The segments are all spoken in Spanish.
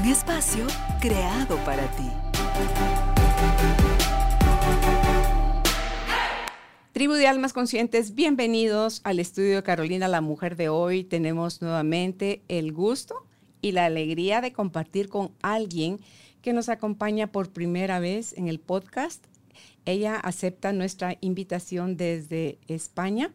Un espacio creado para ti. Tribu de Almas Conscientes, bienvenidos al estudio Carolina, la mujer de hoy. Tenemos nuevamente el gusto y la alegría de compartir con alguien que nos acompaña por primera vez en el podcast. Ella acepta nuestra invitación desde España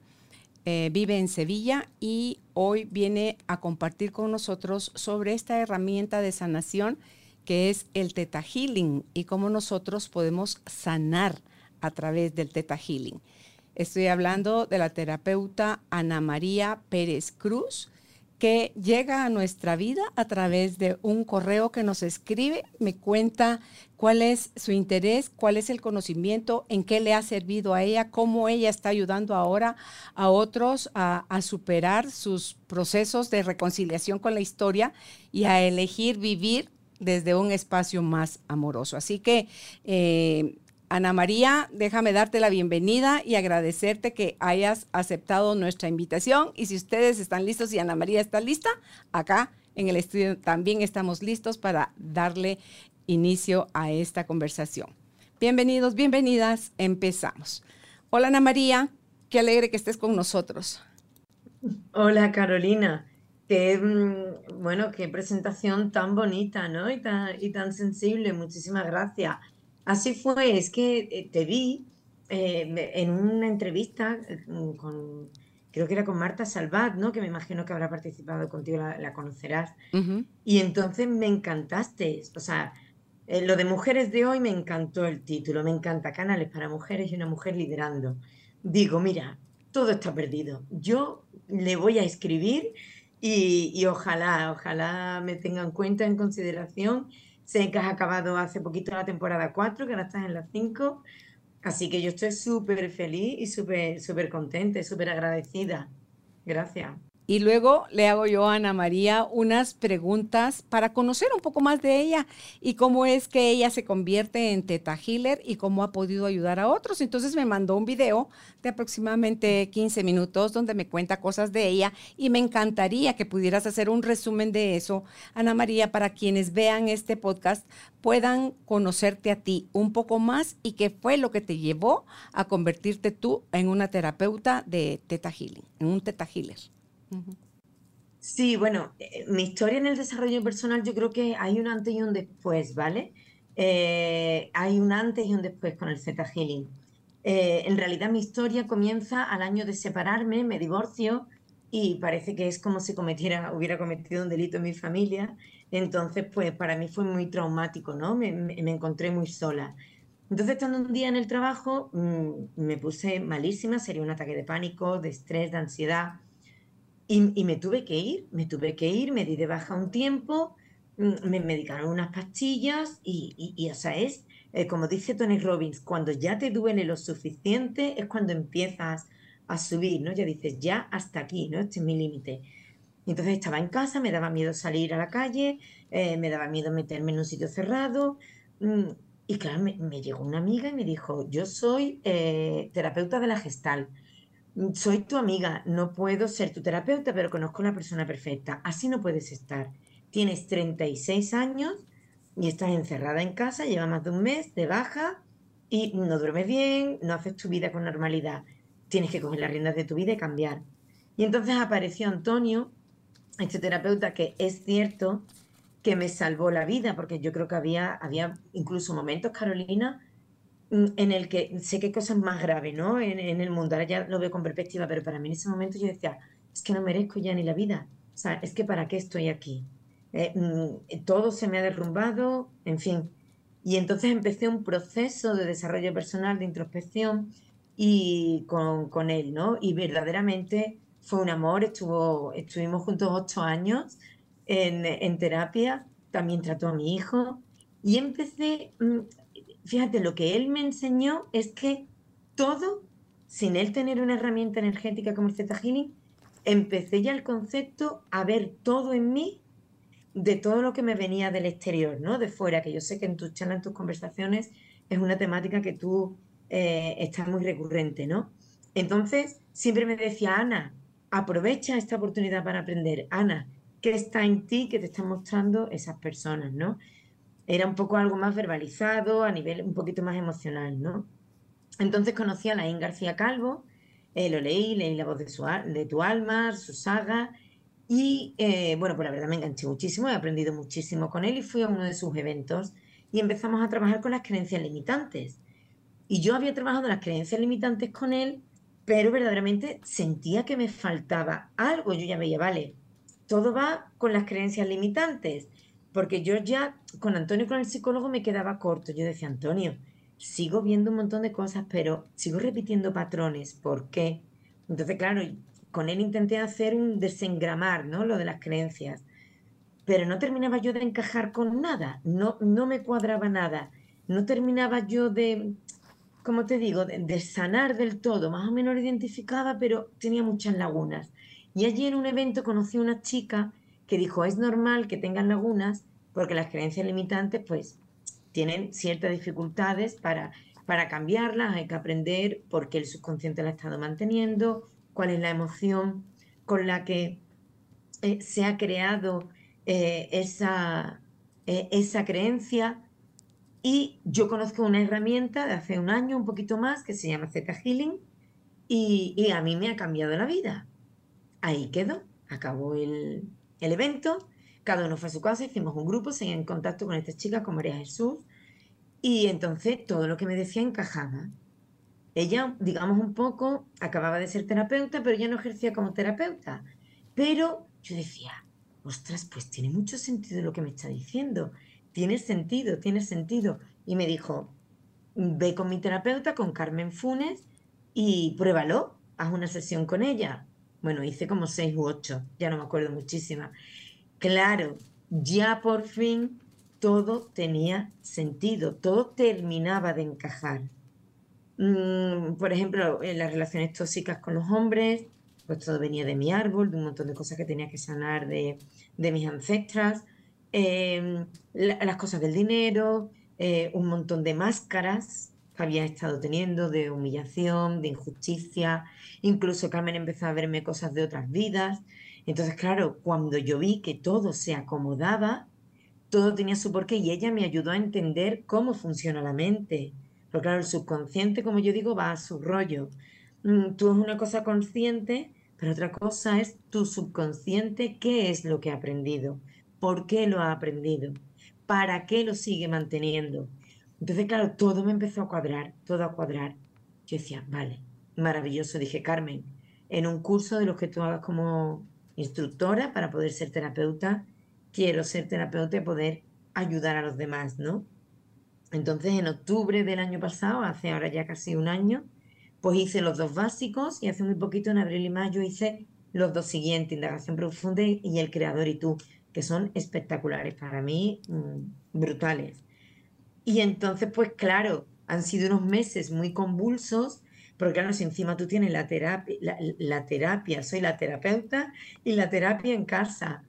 eh, vive en Sevilla y hoy viene a compartir con nosotros sobre esta herramienta de sanación que es el Teta Healing y cómo nosotros podemos sanar a través del Teta Healing. Estoy hablando de la terapeuta Ana María Pérez Cruz, que llega a nuestra vida a través de un correo que nos escribe, me cuenta cuál es su interés, cuál es el conocimiento, en qué le ha servido a ella, cómo ella está ayudando ahora a otros a, superar sus procesos de reconciliación con la historia y a elegir vivir desde un espacio más amoroso. Así que eh, Ana María, déjame darte la bienvenida y agradecerte que hayas aceptado nuestra invitación. Y si ustedes están listos y Ana María está lista, acá en el estudio también estamos listos para darle inicio a esta conversación. Bienvenidos, bienvenidas, empezamos. Hola Ana María, qué alegre que estés con nosotros. Hola Carolina, qué, mm, bueno, qué presentación tan bonita, ¿no? Y tan, y tan sensible, muchísimas gracias. Así fue, es que eh, te vi eh, en una entrevista mm, con, creo que era con Marta Salvat, ¿no? Que me imagino que habrá participado contigo, la, conocerás. Y entonces me encantaste, o sea, eh, lo de mujeres de hoy me encantó el título, me encanta canales para mujeres y una mujer liderando. Digo, mira, todo está perdido. Yo le voy a escribir y, y ojalá, ojalá me tengan en cuenta, en consideración Sé que has acabado hace poquito la temporada 4, que ahora estás en la 5. Así que yo estoy súper feliz y súper, súper contenta y súper agradecida. Gracias. Y luego le hago yo a Ana María unas preguntas para conocer un poco más de ella y cómo es que ella se convierte en Teta Healer y cómo ha podido ayudar a otros. Entonces me mandó un video de aproximadamente 15 minutos donde me cuenta cosas de ella y me encantaría que pudieras hacer un resumen de eso, Ana María, para quienes vean este podcast puedan conocerte a ti un poco más y qué fue lo que te llevó a convertirte tú en una terapeuta de Teta Healing, en un Teta Healer. Sí, bueno, eh, mi historia en el desarrollo personal yo creo que hay un antes y un después, ¿vale? Eh, hay un antes y un después con el Zeta Healing. Eh, en realidad mi historia comienza al año de separarme, me divorcio y parece que es como si cometiera, hubiera cometido un delito en mi familia. Entonces, pues para mí fue muy traumático, ¿no? Me, encontré muy sola. Entonces, estando un día en el trabajo, mm, me puse malísima, sería un ataque de pánico, de estrés, de ansiedad. Y, me tuve que ir, me tuve que ir, me di de baja un tiempo, mm, me medicaron unas pastillas y, y, sea, es, eh, como dice Tony Robbins, cuando ya te duele lo suficiente es cuando empiezas a subir, ¿no? Ya dices, ya hasta aquí, ¿no? Este es mi límite. Entonces estaba en casa, me daba miedo salir a la calle, eh, me daba miedo meterme en un sitio cerrado. Mm, y claro, me, llegó una amiga y me dijo, yo soy eh, terapeuta de la gestal soy tu amiga, no puedo ser tu terapeuta, pero conozco a persona perfecta. Así no puedes estar. Tienes 36 años y estás encerrada en casa, lleva más de un mes de baja y no duermes bien, no haces tu vida con normalidad. Tienes que coger las riendas de tu vida y cambiar. Y entonces apareció Antonio, este terapeuta que es cierto que me salvó la vida, porque yo creo que había, había incluso momentos, Carolina, Mm, en el que sé que hay cosas más graves, ¿no? En, el mundo, ahora ya lo veo con perspectiva, pero para mí en ese momento yo decía, es que no merezco ya ni la vida, o sea, es que para qué estoy aquí. Eh, mm, todo se me ha derrumbado, en fin. Y entonces empecé un proceso de desarrollo personal, de introspección, y con, con él, ¿no? Y verdaderamente fue un amor, estuvo, estuvimos juntos ocho años en, en terapia, también trató a mi hijo y empecé, mm, fíjate, lo que él me enseñó es que todo, sin él tener una herramienta energética como el Zeta Healing, empecé ya el concepto a ver todo en mí de todo lo que me venía del exterior, ¿no? De fuera, que yo sé que en tus charlas, en tus conversaciones, es una temática que tú eh, estás muy recurrente, ¿no? Entonces, siempre me decía, Ana, aprovecha esta oportunidad para aprender. Ana, ¿qué está en ti que te están mostrando esas personas, ¿no? Era un poco algo más verbalizado, a nivel un poquito más emocional, ¿no? Entonces conocí a Laín García Calvo, eh, lo leí, leí La voz de, su, de tu alma, su saga, y eh, bueno, pues la verdad me enganché muchísimo, he aprendido muchísimo con él y fui a uno de sus eventos y empezamos a trabajar con las creencias limitantes. Y yo había trabajado las creencias limitantes con él, pero verdaderamente sentía que me faltaba algo. Yo ya veía, vale, todo va con las creencias limitantes, porque yo ya con Antonio, con el psicólogo, me quedaba corto. Yo decía, Antonio, sigo viendo un montón de cosas, pero sigo repitiendo patrones. ¿Por qué? Entonces, claro, con él intenté hacer un desengramar, ¿no? Lo de las creencias. Pero no terminaba yo de encajar con nada, no, no me cuadraba nada, no terminaba yo de, como te digo, de, sanar del todo, más o menos lo identificaba, pero tenía muchas lagunas. Y allí en un evento conocí a una chica que dijo, es normal que tengan lagunas, porque las creencias limitantes, pues, tienen ciertas dificultades para, para cambiarlas, hay que aprender por qué el subconsciente la ha estado manteniendo, cuál es la emoción con la que eh, se ha creado eh, esa, eh, esa creencia. Y yo conozco una herramienta de hace un año, un poquito más, que se llama Z Healing, y, a mí me ha cambiado la vida. Ahí quedó, acabó el, el evento, cada uno fue a su casa, hicimos un grupo, seguí en contacto con esta chica, con María Jesús, y entonces todo lo que me decía encajaba. Ella, digamos un poco, acababa de ser terapeuta, pero ya no ejercía como terapeuta. Pero yo decía, ostras, pues tiene mucho sentido lo que me está diciendo. Tiene sentido, tiene sentido. Y me dijo, ve con mi terapeuta, con Carmen Funes, y pruébalo, haz una sesión con ella. Bueno, hice como seis u ocho, ya no me acuerdo muchísima. Claro, ya por fin todo tenía sentido, todo terminaba de encajar. Mm, por ejemplo, en las relaciones tóxicas con los hombres, pues todo venía de mi árbol, de un montón de cosas que tenía que sanar de, mis ancestras, em, las cosas del dinero, eh, un montón de máscaras había estado teniendo de humillación, de injusticia, incluso Carmen empezó a verme cosas de otras vidas. Entonces, claro, cuando yo vi que todo se acomodaba, todo tenía su porqué y ella me ayudó a entender cómo funciona la mente pero claro, el subconsciente, como yo digo, va a su rollo. Mm, tú es una cosa consciente, pero otra cosa es tu subconsciente, qué es lo que ha aprendido, por qué lo ha aprendido, para qué lo sigue manteniendo. Entonces, claro, todo me empezó a cuadrar, todo a cuadrar. Yo decía, vale, maravilloso, dije, Carmen, en un curso de los que tú hagas como instructora para poder ser terapeuta, quiero ser terapeuta y poder ayudar a los demás, ¿no? Entonces, en octubre del año pasado, hace ahora ya casi un año, pues hice los dos básicos y hace muy poquito, en abril y mayo, hice los dos siguientes, Indagación Profunda y El Creador y tú, que son espectaculares, para mí mm, brutales. Y entonces, pues claro, han sido unos meses muy convulsos, porque claro, si encima tú tienes la terapia, la terapia, soy la terapeuta y la terapia en casa,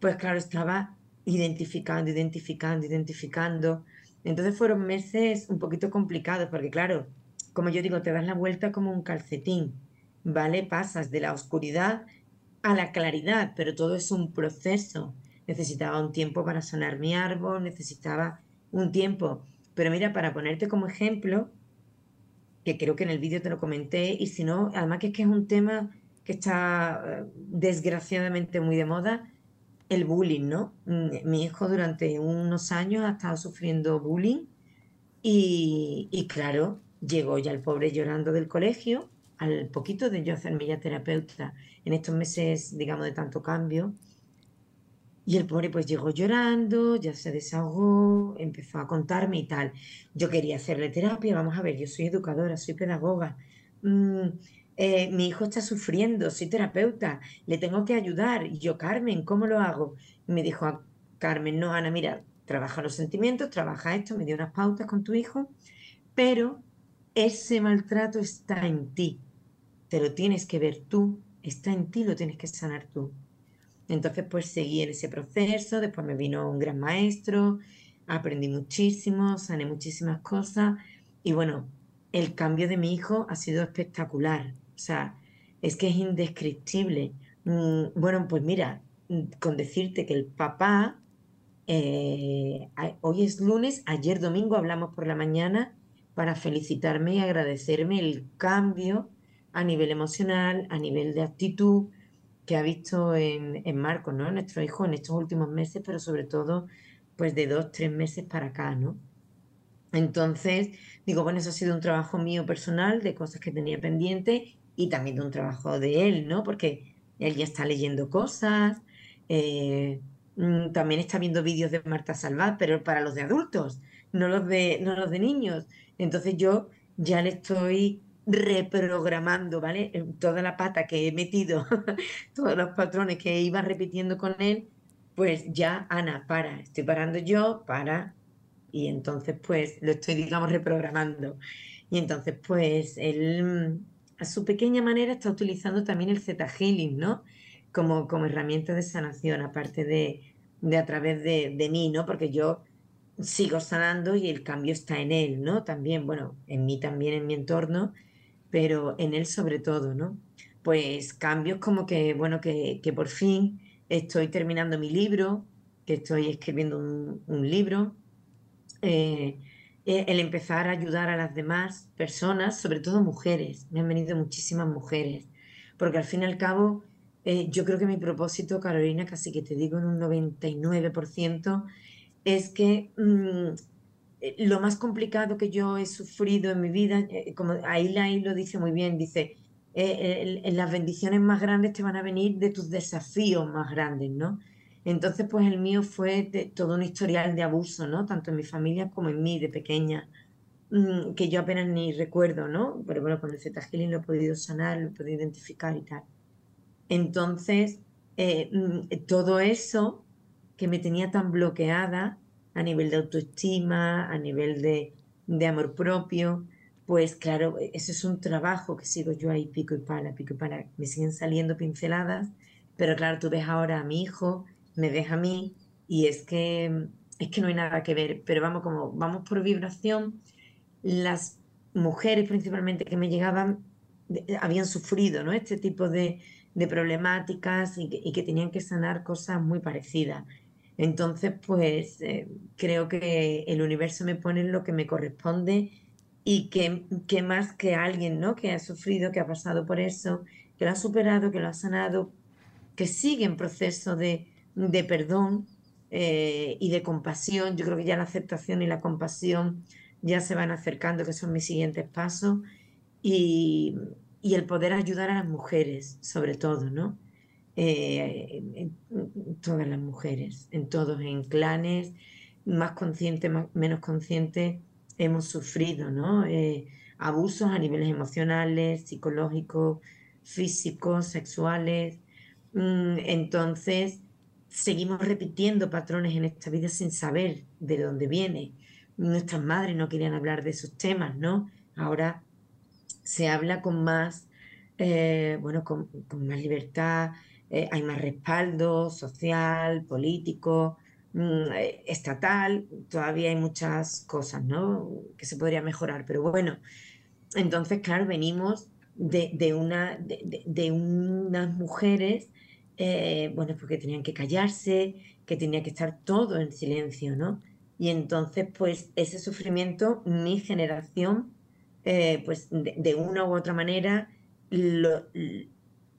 pues claro, estaba identificando, identificando, identificando entonces fueron meses un poquito complicados porque claro, como yo digo, te das la vuelta como un calcetín, ¿vale? Pasas de la oscuridad a la claridad, pero todo es un proceso. Necesitaba un tiempo para sanar mi árbol, necesitaba un tiempo. Pero mira, para ponerte como ejemplo, que creo que en el vídeo te lo comenté, y si no, además que es que es un tema que está eh, desgraciadamente muy de moda, el bullying, ¿no? Mm, mi hijo durante unos años ha estado sufriendo bullying y, claro, llegó ya el pobre llorando del colegio, al poquito de yo hacerme ya terapeuta en estos meses, digamos, de tanto cambio. Y el pobre pues llegó llorando, ya se desahogó, empezó a contarme y tal. Yo quería hacerle terapia, vamos a ver, yo soy educadora, soy pedagoga. Mm, eh, mi hijo está sufriendo, soy terapeuta, le tengo que ayudar. Y yo, Carmen, ¿cómo lo hago? me dijo, Carmen, no, Ana, mira, trabaja los sentimientos, trabaja esto, me dio unas pautas con tu hijo, pero ese maltrato está en ti, te lo tienes que ver tú, está en ti, lo tienes que sanar tú. Entonces, pues seguí en ese proceso, después me vino un gran maestro, aprendí muchísimo, sané muchísimas cosas y bueno, el cambio de mi hijo ha sido espectacular, o sea, es que es indescriptible. Mm, bueno, pues mira, con decirte que el papá, eh, hoy es lunes, ayer domingo hablamos por la mañana para felicitarme y agradecerme el cambio a nivel emocional, a nivel de actitud que ha visto en, en Marcos, ¿no? Nuestro hijo en estos últimos meses, pero sobre todo pues de dos, tres meses para acá, ¿no? Entonces, digo, bueno, eso ha sido un trabajo mío personal, de cosas que tenía pendiente y también de un trabajo de él, ¿no? Porque él ya está leyendo cosas, eh, mm, también está viendo vídeos de Marta Salvat, pero para los de adultos, no los de, no los de niños. Entonces yo ya le estoy reprogramando, ¿vale? Toda la pata que he metido, todos los patrones que iba repitiendo con él, pues ya, Ana, para, estoy parando yo, para, y entonces pues lo estoy, digamos, reprogramando. Y entonces pues él a su pequeña manera está utilizando también el Zeta Healing, ¿no? Como, como herramienta de sanación, aparte de, de a través de, de mí, ¿no? Porque yo sigo sanando y el cambio está en él, ¿no? También, bueno, en mí también, en mi entorno, pero en él sobre todo, ¿no? Pues cambios como que, bueno, que, que por fin estoy terminando mi libro, que estoy escribiendo un, libro, eh, eh, el empezar a ayudar a las demás personas, sobre todo mujeres, me han venido muchísimas mujeres, porque al fin y al cabo eh, yo creo que mi propósito, Carolina, casi que te digo en un 99%, es que mm, lo más complicado que yo he sufrido en mi vida, como ahí ahí lo dice muy bien, dice, eh, las bendiciones más grandes te van a venir de tus desafíos más grandes, ¿no? Entonces, pues el mío fue todo un historial de abuso, ¿no? Tanto en mi familia como en mí de pequeña, mm, que yo apenas ni recuerdo, ¿no? Pero bueno, con el Zeta lo he podido sanar, lo he podido identificar y tal. Entonces, eh, mm, todo eso que me tenía tan bloqueada a nivel de autoestima, a nivel de, de amor propio, pues claro, eso es un trabajo que sigo yo ahí pico y pala, pico y pala. Me siguen saliendo pinceladas, pero claro, tú ves ahora a mi hijo, me ves a mí y es que es que no hay nada que ver, pero vamos como vamos por vibración, las mujeres principalmente que me llegaban habían sufrido ¿no? este tipo de, problemáticas y que, tenían que sanar cosas muy parecidas. Entonces, pues eh, creo que el universo me pone lo que me corresponde y que, más que alguien ¿no? que ha sufrido, que ha pasado por eso, que lo ha superado, que lo ha sanado, que sigue en proceso de, perdón eh, y de compasión. Yo creo que ya la aceptación y la compasión ya se van acercando, que son mis siguientes pasos, y, el poder ayudar a las mujeres, sobre todo, ¿no? Eh, todas las mujeres, en todos, en clanes, más conscientes, menos conscientes, hemos sufrido, ¿no? Eh, abusos a niveles emocionales, psicológicos, físicos, sexuales. Mm, entonces, seguimos repitiendo patrones en esta vida sin saber de dónde viene. Nuestras madres no querían hablar de esos temas, ¿no? Ahora se habla con más, eh, bueno, con, más libertad, eh, hay más respaldo social, político, Mm, eh, estatal, todavía hay muchas cosas, ¿no? Que se podría mejorar, pero bueno, entonces, claro, venimos de, una, de, unas mujeres, eh, bueno, porque tenían que callarse, que tenía que estar todo en silencio, ¿no? Y entonces, pues ese sufrimiento, mi generación, eh, pues de, una u otra manera, lo,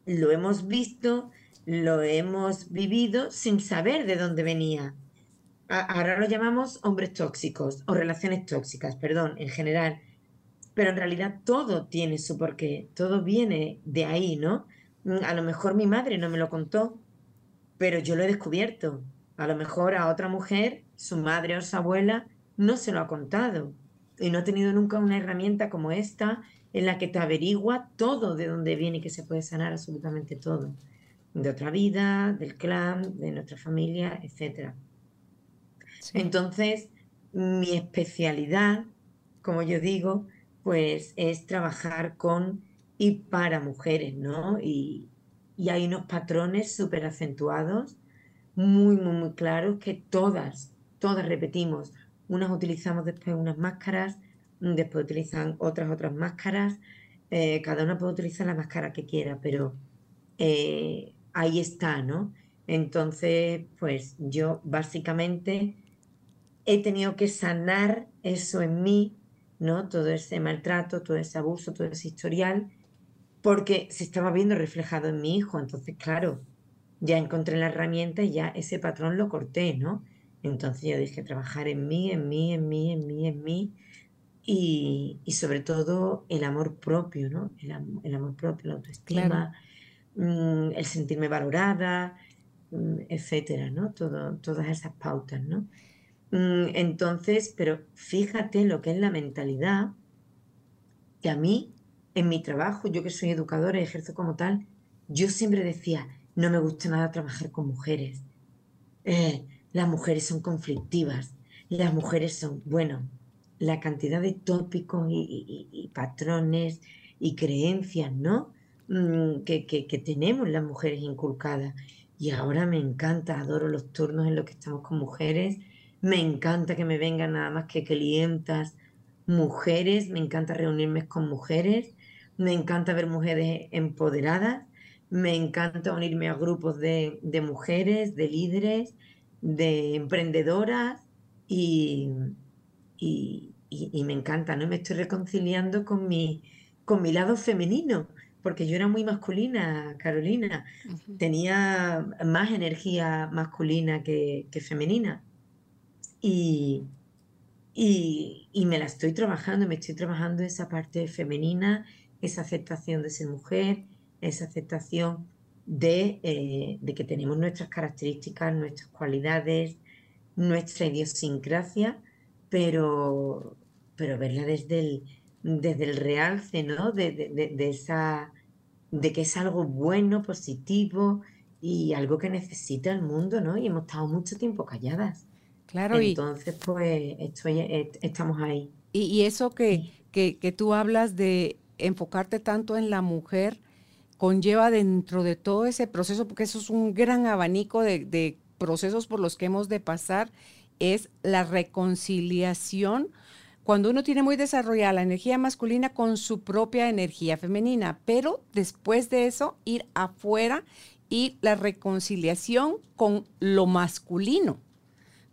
lo hemos visto, lo hemos vivido sin saber de dónde venía ahora lo llamamos hombres tóxicos o relaciones tóxicas, perdón, en general. Pero en realidad todo tiene su porqué, todo viene de ahí, ¿no? Mm, a lo mejor mi madre no me lo contó, pero yo lo he descubierto. A lo mejor a otra mujer, su madre o su abuela, no se lo ha contado. Y no ha tenido nunca una herramienta como esta en la que te averigua todo de dónde viene y que se puede sanar absolutamente todo. De otra vida, del clan, de nuestra familia, etcétera. Entonces, mi especialidad, como yo digo, pues es trabajar con y para mujeres, ¿no? Y, y hay unos patrones súper acentuados, muy, muy, muy claros, que todas, todas repetimos. Unas utilizamos después unas máscaras, después utilizan otras otras máscaras, eh, cada una puede utilizar la máscara que quiera, pero eh, ahí está, ¿no? Entonces, pues yo básicamente he tenido que sanar eso en mí, ¿no? Todo ese maltrato, todo ese abuso, todo ese historial, porque se estaba viendo reflejado en mi hijo. Entonces, claro, ya encontré la herramienta y ya ese patrón lo corté, ¿no? Entonces yo dije, trabajar en mí, en mí, en mí, en mí, en mí, y, sobre todo el amor propio, ¿no? El, amor propio, la autoestima, mm, el sentirme valorada, mm, etcétera, ¿no? Todo, todas esas pautas, ¿no? Mm, entonces, pero fíjate lo que es la mentalidad, que a mí, en mi trabajo, yo que soy educadora y ejerzo como tal, yo siempre decía, no me gusta nada trabajar con mujeres. Eh, las mujeres son conflictivas, las mujeres son, bueno, la cantidad de tópicos y, patrones y creencias, ¿no? Mm, que, que, tenemos las mujeres inculcadas. Y ahora me encanta, adoro los turnos en los que estamos con mujeres, me encanta que me vengan nada más que clientas mujeres, me encanta reunirme con mujeres, me encanta ver mujeres empoderadas, me encanta unirme a grupos de, de mujeres, de líderes, de emprendedoras. Y, y, me encanta, ¿no? Me estoy reconciliando con mi, con mi lado femenino, porque yo era muy masculina, Carolina. Tenía más energía masculina que, femenina. Y, y, me la estoy trabajando, me estoy trabajando esa parte femenina, esa aceptación de ser mujer, esa aceptación de, eh, de que tenemos nuestras características, nuestras cualidades, nuestra idiosincrasia pero, pero verla desde el, desde el realce, ¿no? De, esa, de que es algo bueno, positivo y algo que necesita el mundo, ¿no? Y hemos estado mucho tiempo calladas. Claro, Entonces, pues, estoy, estamos ahí. Y, eso que, que, que, tú hablas de enfocarte tanto en la mujer, conlleva dentro de todo ese proceso, porque eso es un gran abanico de, de procesos por los que hemos de pasar es la reconciliación cuando uno tiene muy desarrollada la energía masculina con su propia energía femenina, pero después de eso ir afuera y la reconciliación con lo masculino,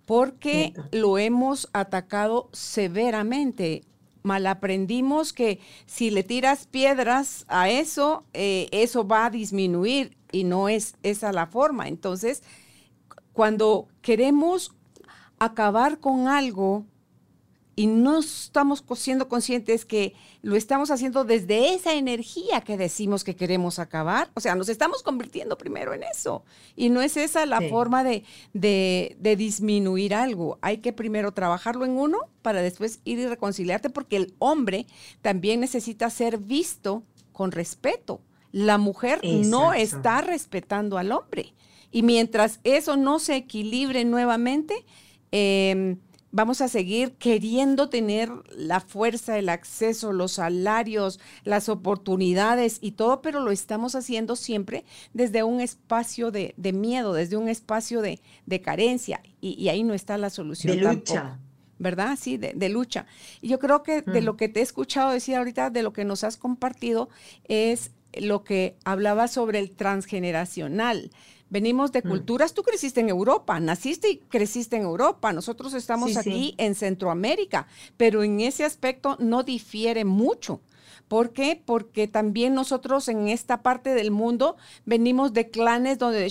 porque lo hemos atacado severamente. Malaprendimos que si le tiras piedras a eso, eh, eso va a disminuir y no es esa la forma. Entonces, cuando queremos acabar con algo y no estamos siendo conscientes que lo estamos haciendo desde esa energía que decimos que queremos acabar. O sea, nos estamos convirtiendo primero en eso. Y no es esa la forma de, de, disminuir algo. Hay que primero trabajarlo en uno para después ir y reconciliarte porque el hombre también necesita ser visto con respeto. La mujer no está respetando al hombre. Y mientras eso no se equilibre nuevamente, Em, vamos a seguir queriendo tener la fuerza, el acceso, los salarios, las oportunidades y todo, pero lo estamos haciendo siempre desde un espacio de, miedo, desde un espacio de, carencia. Y, ahí no está la solución. De lucha. ¿Verdad? Sí, de, lucha. Y yo creo que de mm. lo que te he escuchado decir ahorita, de lo que nos has compartido, es lo que hablaba sobre el transgeneracional. Venimos de mm. culturas, tú creciste en Europa, naciste y creciste en Europa, nosotros estamos aquí en Centroamérica, pero en ese aspecto no difiere mucho. ¿Por qué? Porque también nosotros en esta parte del mundo venimos de clanes donde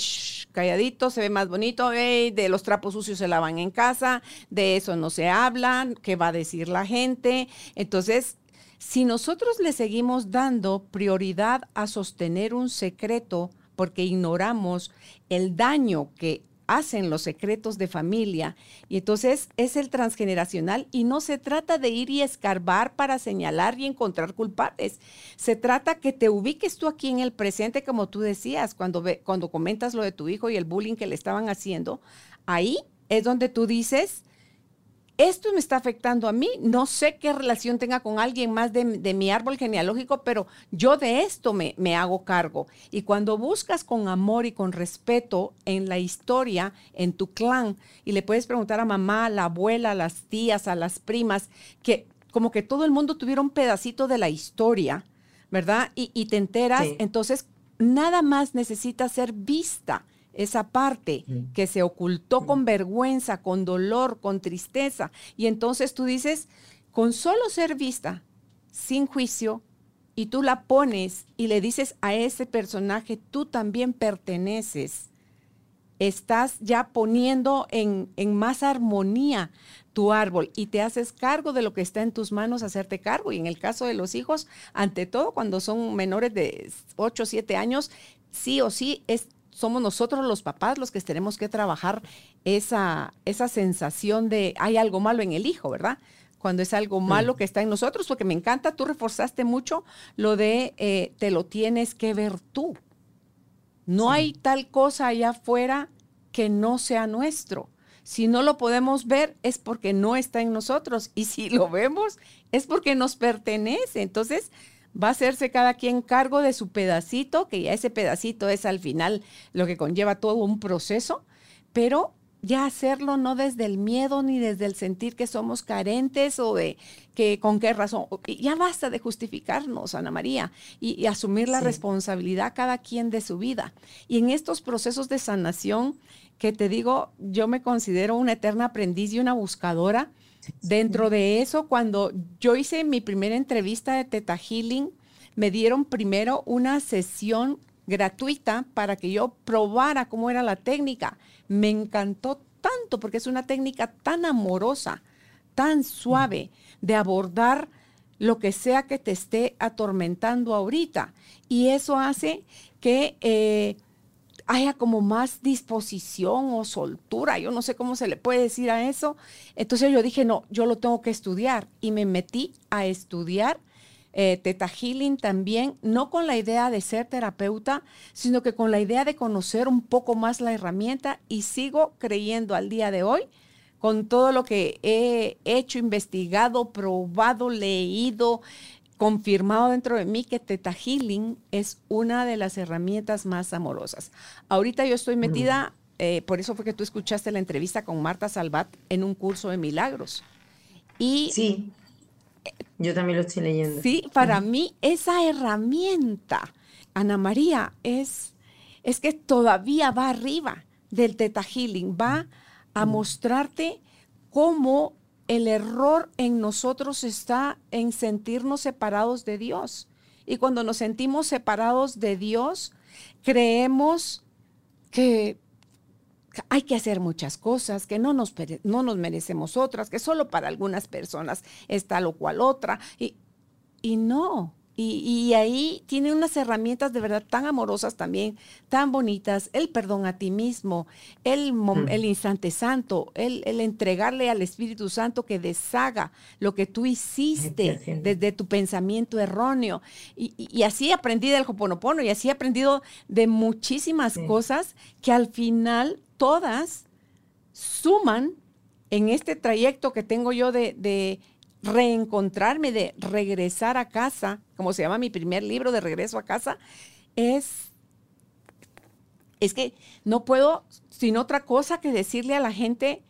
calladito se ve más bonito, de los trapos sucios se lavan en casa, de eso no se habla, qué va a decir la gente. Entonces, si nosotros le seguimos dando prioridad a sostener un secreto, porque ignoramos el daño que hacen los secretos de familia. Y entonces es el transgeneracional y no se trata de ir y escarbar para señalar y encontrar culpables. Se trata que te ubiques tú aquí en el presente, como tú decías, cuando, ve, cuando comentas lo de tu hijo y el bullying que le estaban haciendo. Ahí es donde tú dices, esto me está afectando a mí, no sé qué relación tenga con alguien más de, mi árbol genealógico, pero yo de esto me, me, hago cargo. Y cuando buscas con amor y con respeto en la historia, en tu clan, y le puedes preguntar a mamá, a la abuela, a las tías, a las primas, que como que todo el mundo tuviera un pedacito de la historia, ¿verdad? Y, te enteras, entonces nada más necesita ser vista esa parte que se ocultó con vergüenza, con dolor, con tristeza. Y entonces tú dices, con solo ser vista, sin juicio, y tú la pones y le dices a ese personaje, tú también perteneces, estás ya poniendo en, en, más armonía tu árbol y te haces cargo de lo que está en tus manos, hacerte cargo. Y en el caso de los hijos, ante todo, cuando son menores de 8 o 7 años, sí o sí es somos nosotros los papás los que tenemos que trabajar esa, esa sensación de hay algo malo en el hijo, ¿verdad? Cuando es algo malo que está en nosotros, porque me encanta, tú reforzaste mucho lo de eh, te lo tienes que ver tú. No hay tal cosa allá afuera que no sea nuestro. Si no lo podemos ver es porque no está en nosotros y si lo vemos es porque nos pertenece. Entonces, va a hacerse cada quien cargo de su pedacito, que ya ese pedacito es al final lo que conlleva todo un proceso, pero ya hacerlo no desde el miedo ni desde el sentir que somos carentes o de que con qué razón. Ya basta de justificarnos, Ana María, y, asumir la responsabilidad cada quien de su vida. Y en estos procesos de sanación, que te digo, yo me considero una eterna aprendiz y una buscadora Dentro de eso, cuando yo hice mi primera entrevista de Teta Healing, me dieron primero una sesión gratuita para que yo probara cómo era la técnica. Me encantó tanto porque es una técnica tan amorosa, tan suave de abordar lo que sea que te esté atormentando ahorita. Y eso hace que eh, haya como más disposición o soltura, yo no sé cómo se le puede decir a eso. Entonces yo dije, no, yo lo tengo que estudiar y me metí a estudiar eh, Teta Healing también, no con la idea de ser terapeuta, sino que con la idea de conocer un poco más la herramienta y sigo creyendo al día de hoy con todo lo que he hecho, investigado, probado, leído, confirmado dentro de mí que Teta Healing es una de las herramientas más amorosas. Ahorita yo estoy metida, eh, por eso fue que tú escuchaste la entrevista con Marta Salvat en un curso de milagros. Y sí, yo también lo estoy leyendo. Sí, para mí esa herramienta, Ana María, es, es que todavía va arriba del Teta Healing, va a mostrarte cómo el error en nosotros está en sentirnos separados de Dios. Y cuando nos sentimos separados de Dios, creemos que hay que hacer muchas cosas, que no nos, no nos merecemos otras, que solo para algunas personas está lo cual otra. Y, y no, y, ahí tiene unas herramientas de verdad tan amorosas también, tan bonitas, el perdón a ti mismo, el, mm. el instante santo, el, el, entregarle al Espíritu Santo que deshaga lo que tú hiciste desde tu pensamiento erróneo. Y, así aprendí del Hoponopono y así he aprendido de muchísimas cosas que al final todas suman en este trayecto que tengo yo de reencontrarme, de regresar a casa, como se llama mi primer libro de regreso a casa, es, es que no puedo sin otra cosa que decirle a la gente,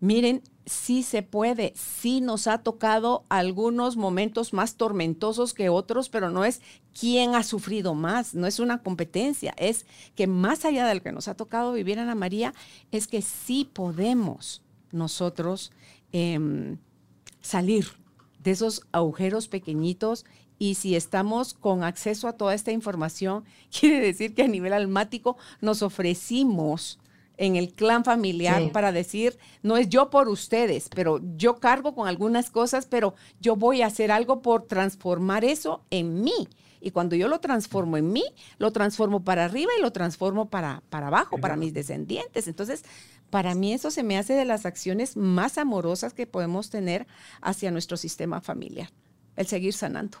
miren, sí se puede, sí nos ha tocado algunos momentos más tormentosos que otros, pero no es quién ha sufrido más, no es una competencia, es que más allá de lo que nos ha tocado vivir Ana María, es que sí podemos nosotros em, salir de esos agujeros pequeñitos y si estamos con acceso a toda esta información, quiere decir que a nivel almático nos ofrecimos en el clan familiar para decir, no es yo por ustedes, pero yo cargo con algunas cosas, pero yo voy a hacer algo por transformar eso en mí. Y cuando yo lo transformo en mí, lo transformo para arriba y lo transformo para, para abajo, para mis descendientes. Entonces, para mí eso se me hace de las acciones más amorosas que podemos tener hacia nuestro sistema familiar, el seguir sanando.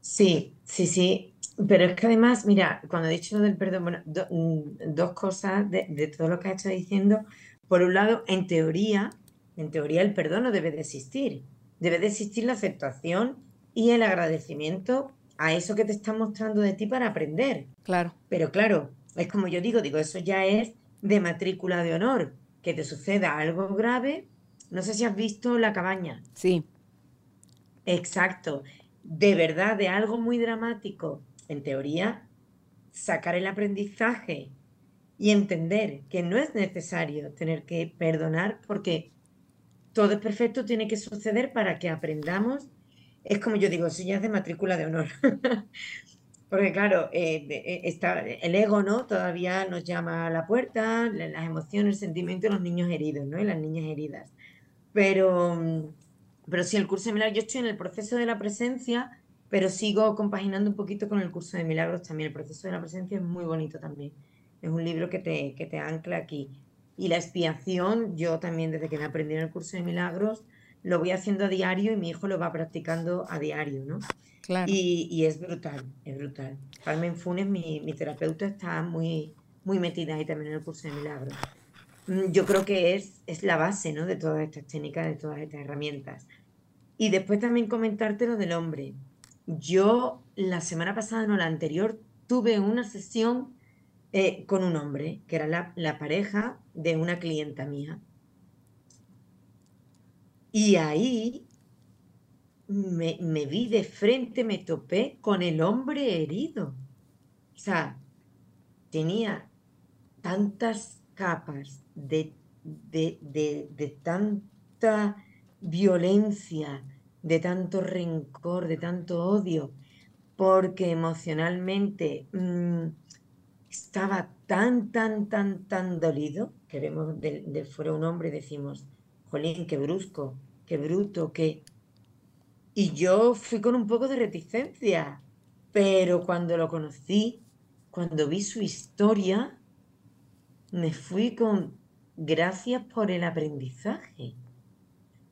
Sí, sí, sí. Pero es que además, mira, cuando he dicho del perdón, bueno, mm, dos cosas de, todo lo que has estado diciendo. Por un lado, en teoría, En teoría el perdón no debe de existir. Debe de existir la aceptación y el agradecimiento a eso que te están mostrando de ti para aprender. Claro. Pero claro, es como yo digo, digo, eso ya es de matrícula de honor, que te suceda algo grave. No sé si has visto La cabaña. Sí. Exacto. De verdad, de algo muy dramático. En teoría, sacar el aprendizaje y entender que no es necesario tener que perdonar porque todo es perfecto, tiene que suceder para que aprendamos. Es como yo digo, eso ya es de matrícula de honor. porque claro, eh, eh, está, el ego, ¿no? Todavía nos llama a la puerta, las emociones, el sentimiento de los niños heridos, ¿no? Y las niñas heridas. Pero, pero sí, el curso de milagros, yo estoy en el proceso de la presencia, pero sigo compaginando un poquito con el curso de milagros también. El proceso de la presencia es muy bonito también. Es un libro que te, que te ancla aquí. Y la expiación, yo también desde que me aprendí en el curso de milagros, lo voy haciendo a diario y mi hijo lo va practicando a diario, ¿no? Claro. Y, y es brutal, es brutal. Carmen Funes, mi, mi terapeuta, está muy, muy metida ahí también en el curso de milagros. Mm, Yo creo que es, es la base, ¿no? De todas estas técnicas, de todas estas herramientas. Y después también comentarte lo del hombre. Yo la semana pasada, no la anterior, tuve una sesión eh, con un hombre, que era la, la pareja de una clienta mía. Y ahí me, me vi de frente, me topé con el hombre herido. O sea, tenía tantas capas de, de, de, de tanta violencia, de tanto rencor, de tanto odio, porque emocionalmente mm, estaba tan, tan, tan, tan dolido, que vemos de, fuera un hombre y decimos, jolín, qué brusco, qué bruto, qué... Y yo fui con un poco de reticencia, pero cuando lo conocí, cuando vi su historia, me fui con gracias por el aprendizaje.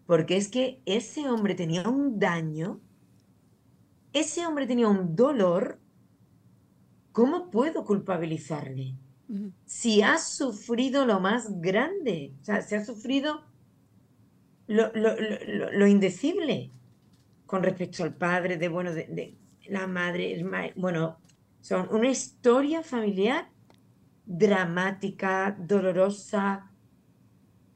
Porque es que ese hombre tenía un daño, ese hombre tenía un dolor, ¿cómo puedo culpabilizarle? Si ha sufrido lo más grande, o sea, se ha sufrido lo, lo- lo- lo- lo indecible con respecto al padre, de bueno, de, de la madre, el ma- bueno, son una historia familiar dramática, dolorosa.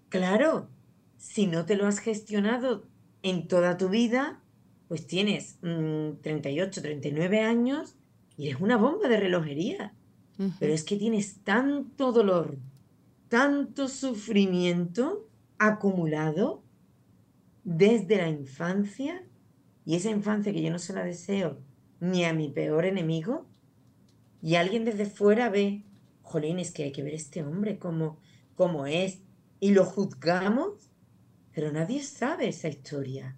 Claro, si no te lo has gestionado en toda tu vida, pues tienes mm, 38, 39 años y eres una bomba de relojería. Pero es que tienes tanto dolor, tanto sufrimiento acumulado desde la infancia y esa infancia que yo no se la deseo ni a mi peor enemigo y alguien desde fuera ve, jolín, es que hay que ver este hombre como, como es y lo juzgamos, pero nadie sabe esa historia.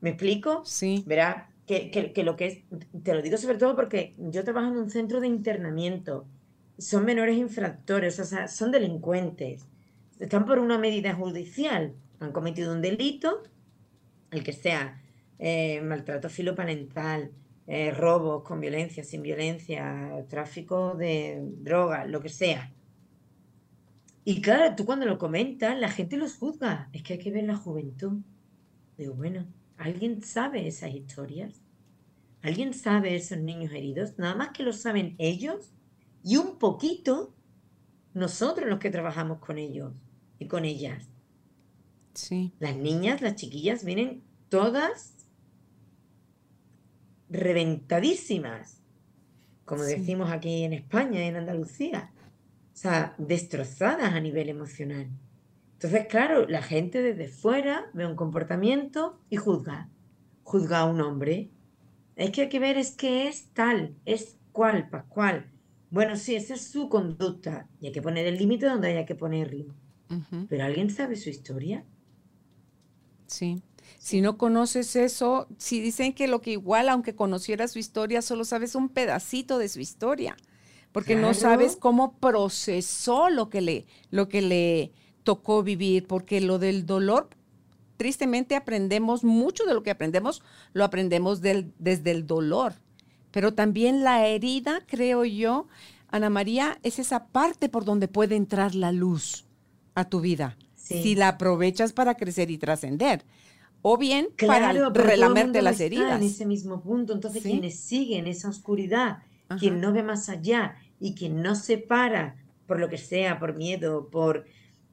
¿Me explico? Sí. Verá, que, que- que lo que es, te lo digo sobre todo porque yo trabajo en un centro de internamiento, son menores infractores, o sea, son delincuentes, están por una medida judicial, han cometido un delito, el que sea, eh, maltrato filoparental, eh, robos con violencia, sin violencia, tráfico de drogas, lo que sea. Y claro, tú cuando lo comentas, la gente los juzga, es que hay que ver la juventud. Digo, bueno, ¿alguien sabe esas historias? ¿Alguien sabe esos niños heridos? Nada más que lo saben ellos y un poquito nosotros los que trabajamos con ellos y con ellas. Sí. Las niñas, las chiquillas vienen todas reventadísimas, como Sí. decimos aquí en España y en Andalucía. O sea, destrozadas a nivel emocional. Entonces, claro, la gente desde fuera ve un comportamiento y juzga. Juzga a un hombre. Es que hay que ver es que es tal, es cual, pascual. Bueno, sí, esa es su conducta y hay que poner el límite donde haya que ponerlo. Pero ¿alguien sabe su historia? Sí. Si no conoces eso, si dicen que lo que igual, aunque conocieras su historia, solo sabes un pedacito de su historia, porque no sabes cómo procesó lo que le, lo que le tocó vivir, porque lo del dolor, tristemente aprendemos mucho de lo que aprendemos, lo aprendemos del- desde el dolor, pero también la herida, creo yo, Ana María, es esa parte por donde puede entrar la luz a tu vida. Si la aprovechas para crecer y trascender. O bien para relamerte las heridas. En ese mismo punto. Entonces, quienes siguen esa oscuridad, quien no ve más allá y quien no se para por lo que sea, por miedo, por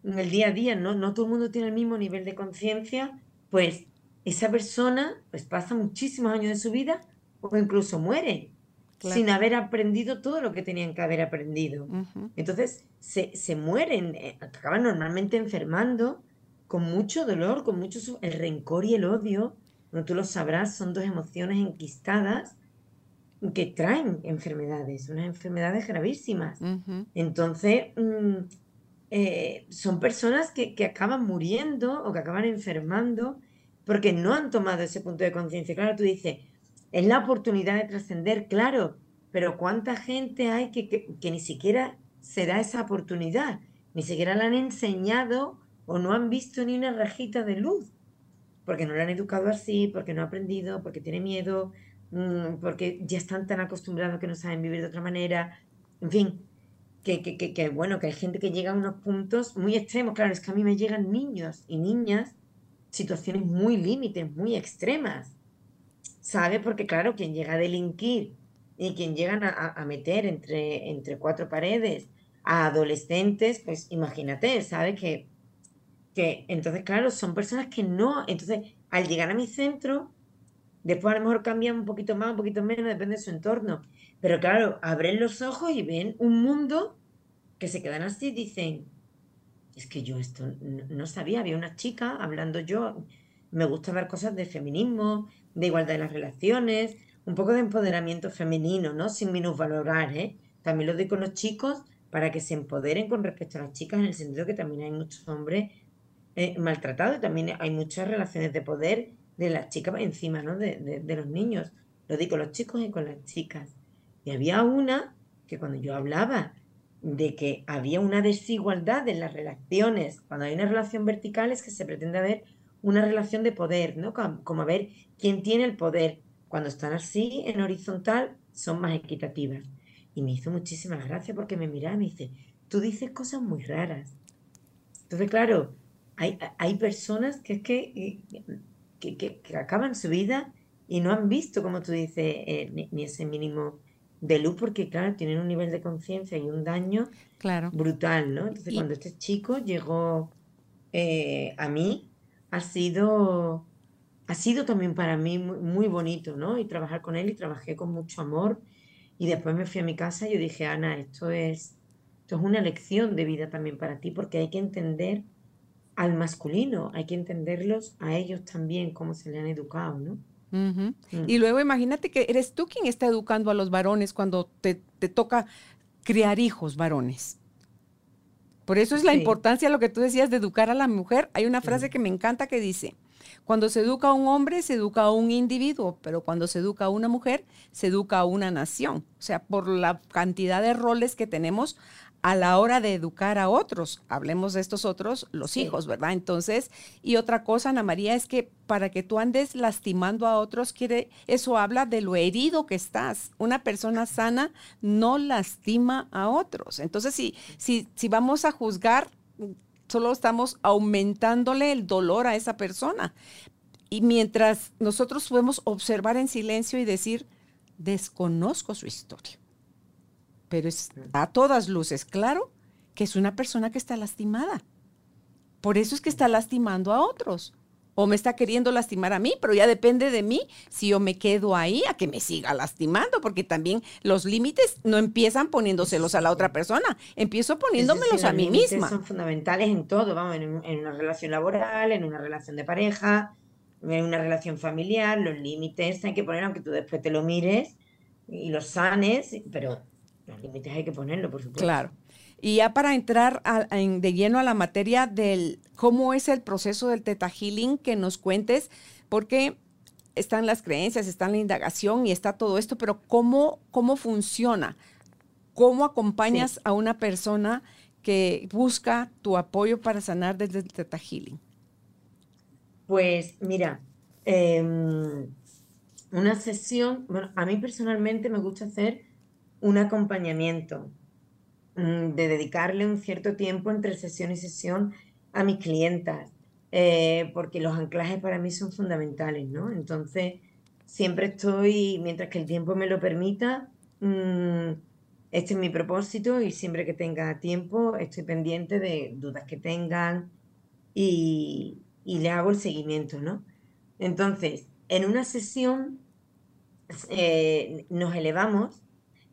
el día a día, no, no todo el mundo tiene el mismo nivel de conciencia, pues esa persona pues pasa muchísimos años de su vida o incluso muere sin haber aprendido todo lo que tenían que haber aprendido. Entonces se, se mueren, eh, acaban normalmente enfermando con mucho dolor, con mucho... El rencor y el odio, no tú lo sabrás, son dos emociones enquistadas que traen enfermedades, unas enfermedades gravísimas. Entonces, mm, eh, son personas que, que, acaban muriendo o que acaban enfermando porque no han tomado ese punto de conciencia. Claro, tú dices, es la oportunidad de trascender, claro, pero ¿cuánta gente hay que, ni siquiera se da esa oportunidad? Ni siquiera la han enseñado o no han visto ni una rajita de luz, porque no la han educado así, porque no ha aprendido, porque tiene miedo, mm, porque ya están tan acostumbrados que no saben vivir de otra manera, en fin, que, que, que, bueno, que hay gente que llega a unos puntos muy extremos, claro, es que a mí me llegan niños y niñas, situaciones muy límites, muy extremas, ¿sabe? Porque claro, quien llega a delinquir y quien llegan a, meter entre, entre cuatro paredes a adolescentes, pues imagínate, ¿sabe? Que, que entonces, claro, son personas que no, entonces al llegar a mi centro, después a lo mejor cambian un poquito más, un poquito menos, depende de su entorno, pero claro, abren los ojos y ven un mundo que se quedan así y dicen, es que yo esto no sabía, había una chica hablando yo, me gusta ver cosas de feminismo, de igualdad de las relaciones, un poco de empoderamiento femenino, ¿no? Sin minusvalorar, ¿eh? También lo digo con los chicos para que se empoderen con respecto a las chicas, en el sentido que también hay muchos hombres eh, maltratados y también hay muchas relaciones de poder de las chicas encima, ¿no? De, de los niños. Lo digo con los chicos y con las chicas. Y había una que cuando yo hablaba de que había una desigualdad en las relaciones, cuando hay una relación vertical es que se pretende ver una relación de poder, ¿no? Como, a ver quién tiene el poder. Cuando están así, en horizontal, son más equitativas. Y me hizo muchísimas gracias porque me miraba y me dice, tú dices cosas muy raras. Entonces, claro, hay, hay personas que es que, que, que, acaban su vida y no han visto, como tú dices, eh, ni, ese mínimo de luz porque, claro, tienen un nivel de conciencia y un daño claro. brutal, ¿no? Entonces, cuando este chico llegó eh, a mí, ha sido, ha sido también para mí muy, bonito, ¿no? Y trabajar con él y trabajé con mucho amor. Y después me fui a mi casa y yo dije, Ana, esto es, esto es una lección de vida también para ti, porque hay que entender al masculino, hay que entenderlos a ellos también, cómo se le han educado, ¿no? Mm. Y luego imagínate que eres tú quien está educando a los varones cuando te, te toca criar hijos varones. Por eso es la importancia, lo que tú decías, de educar a la mujer. Hay una frase que me encanta que dice, cuando se educa a un hombre, se educa a un individuo, pero cuando se educa a una mujer, se educa a una nación. O sea, por la cantidad de roles que tenemos a la hora de educar a otros. Hablemos de estos otros, los hijos, ¿verdad? Entonces, y otra cosa, Ana María, es que para que tú andes lastimando a otros, quiere, eso habla de lo herido que estás. Una persona sana no lastima a otros. Entonces, si, si, si vamos a juzgar, solo estamos aumentándole el dolor a esa persona. Y mientras nosotros podemos observar en silencio y decir, desconozco su historia pero es a todas luces claro que es una persona que está lastimada. Por eso es que está lastimando a otros. O me está queriendo lastimar a mí, pero ya depende de mí si yo me quedo ahí a que me siga lastimando, porque también los límites no empiezan poniéndoselos a la otra persona, empiezo poniéndomelos a mí misma. Son fundamentales en todo, vamos, en, en una relación laboral, en una relación de pareja, en una relación familiar, los límites hay que poner, aunque tú después te lo mires y los sanes, pero los límites hay que ponerlo, por supuesto. Claro. Y ya para entrar de lleno a la materia del cómo es el proceso del Teta Healing, que nos cuentes, porque están las creencias, está la indagación y está todo esto, pero cómo, cómo funciona, cómo acompañas a una persona que busca tu apoyo para sanar desde el Teta Healing. Pues mira, em, una sesión, bueno, a mí personalmente me gusta hacer un acompañamiento, mm, de dedicarle un cierto tiempo entre sesión y sesión a mis clientas, eh, porque los anclajes para mí son fundamentales, ¿no? Entonces, siempre estoy, mientras que el tiempo me lo permita, mm, este es mi propósito y siempre que tenga tiempo estoy pendiente de dudas que tengan y, le hago el seguimiento, ¿no? Entonces, en una sesión eh, nos elevamos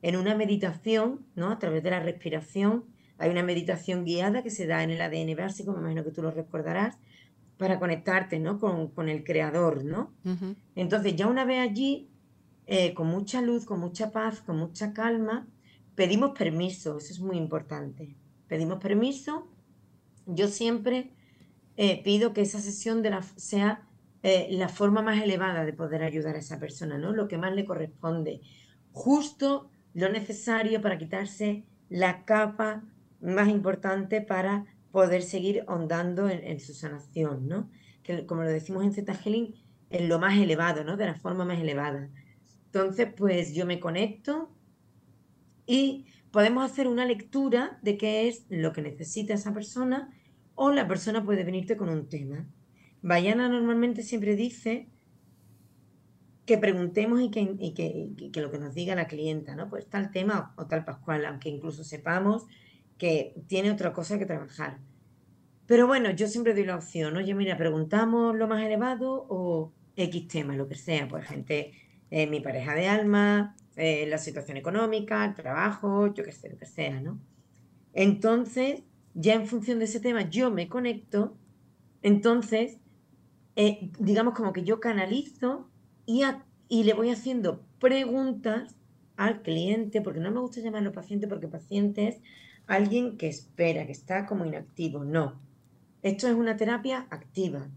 en una meditación, ¿no? A través de la respiración. Hay una meditación guiada que se da en el ADN básico, me imagino que tú lo recordarás, para conectarte, ¿no? Con, el creador, ¿no? Entonces, ya una vez allí, eh, con mucha luz, con mucha paz, con mucha calma, pedimos permiso, eso es muy importante. Pedimos permiso. Yo siempre eh, pido que esa sesión de la, sea eh, la forma más elevada de poder ayudar a esa persona, ¿no? Lo que más le corresponde. Justo lo necesario para quitarse la capa más importante para poder seguir ahondando en, su sanación, ¿no? Que como lo decimos en Zeta Healing, en lo más elevado, ¿no? De la forma más elevada. Entonces, pues yo me conecto y podemos hacer una lectura de qué es lo que necesita esa persona o la persona puede venirte con un tema. Bayana normalmente siempre dice que preguntemos y que, lo que nos diga la clienta, ¿no? Pues tal tema o, tal Pascual, aunque incluso sepamos que tiene otra cosa que trabajar. Pero bueno, yo siempre doy la opción, oye, mira, preguntamos lo más elevado o X tema, lo que sea, pues gente, eh, mi pareja de alma, eh, la situación económica, el trabajo, yo qué sé, lo que sea, ¿no? Entonces, ya en función de ese tema, yo me conecto, entonces, eh, digamos como que yo canalizo y, y le voy haciendo preguntas al cliente, porque no me gusta llamarlo paciente, porque paciente es alguien que espera, que está como inactivo, no. Esto es una terapia activa.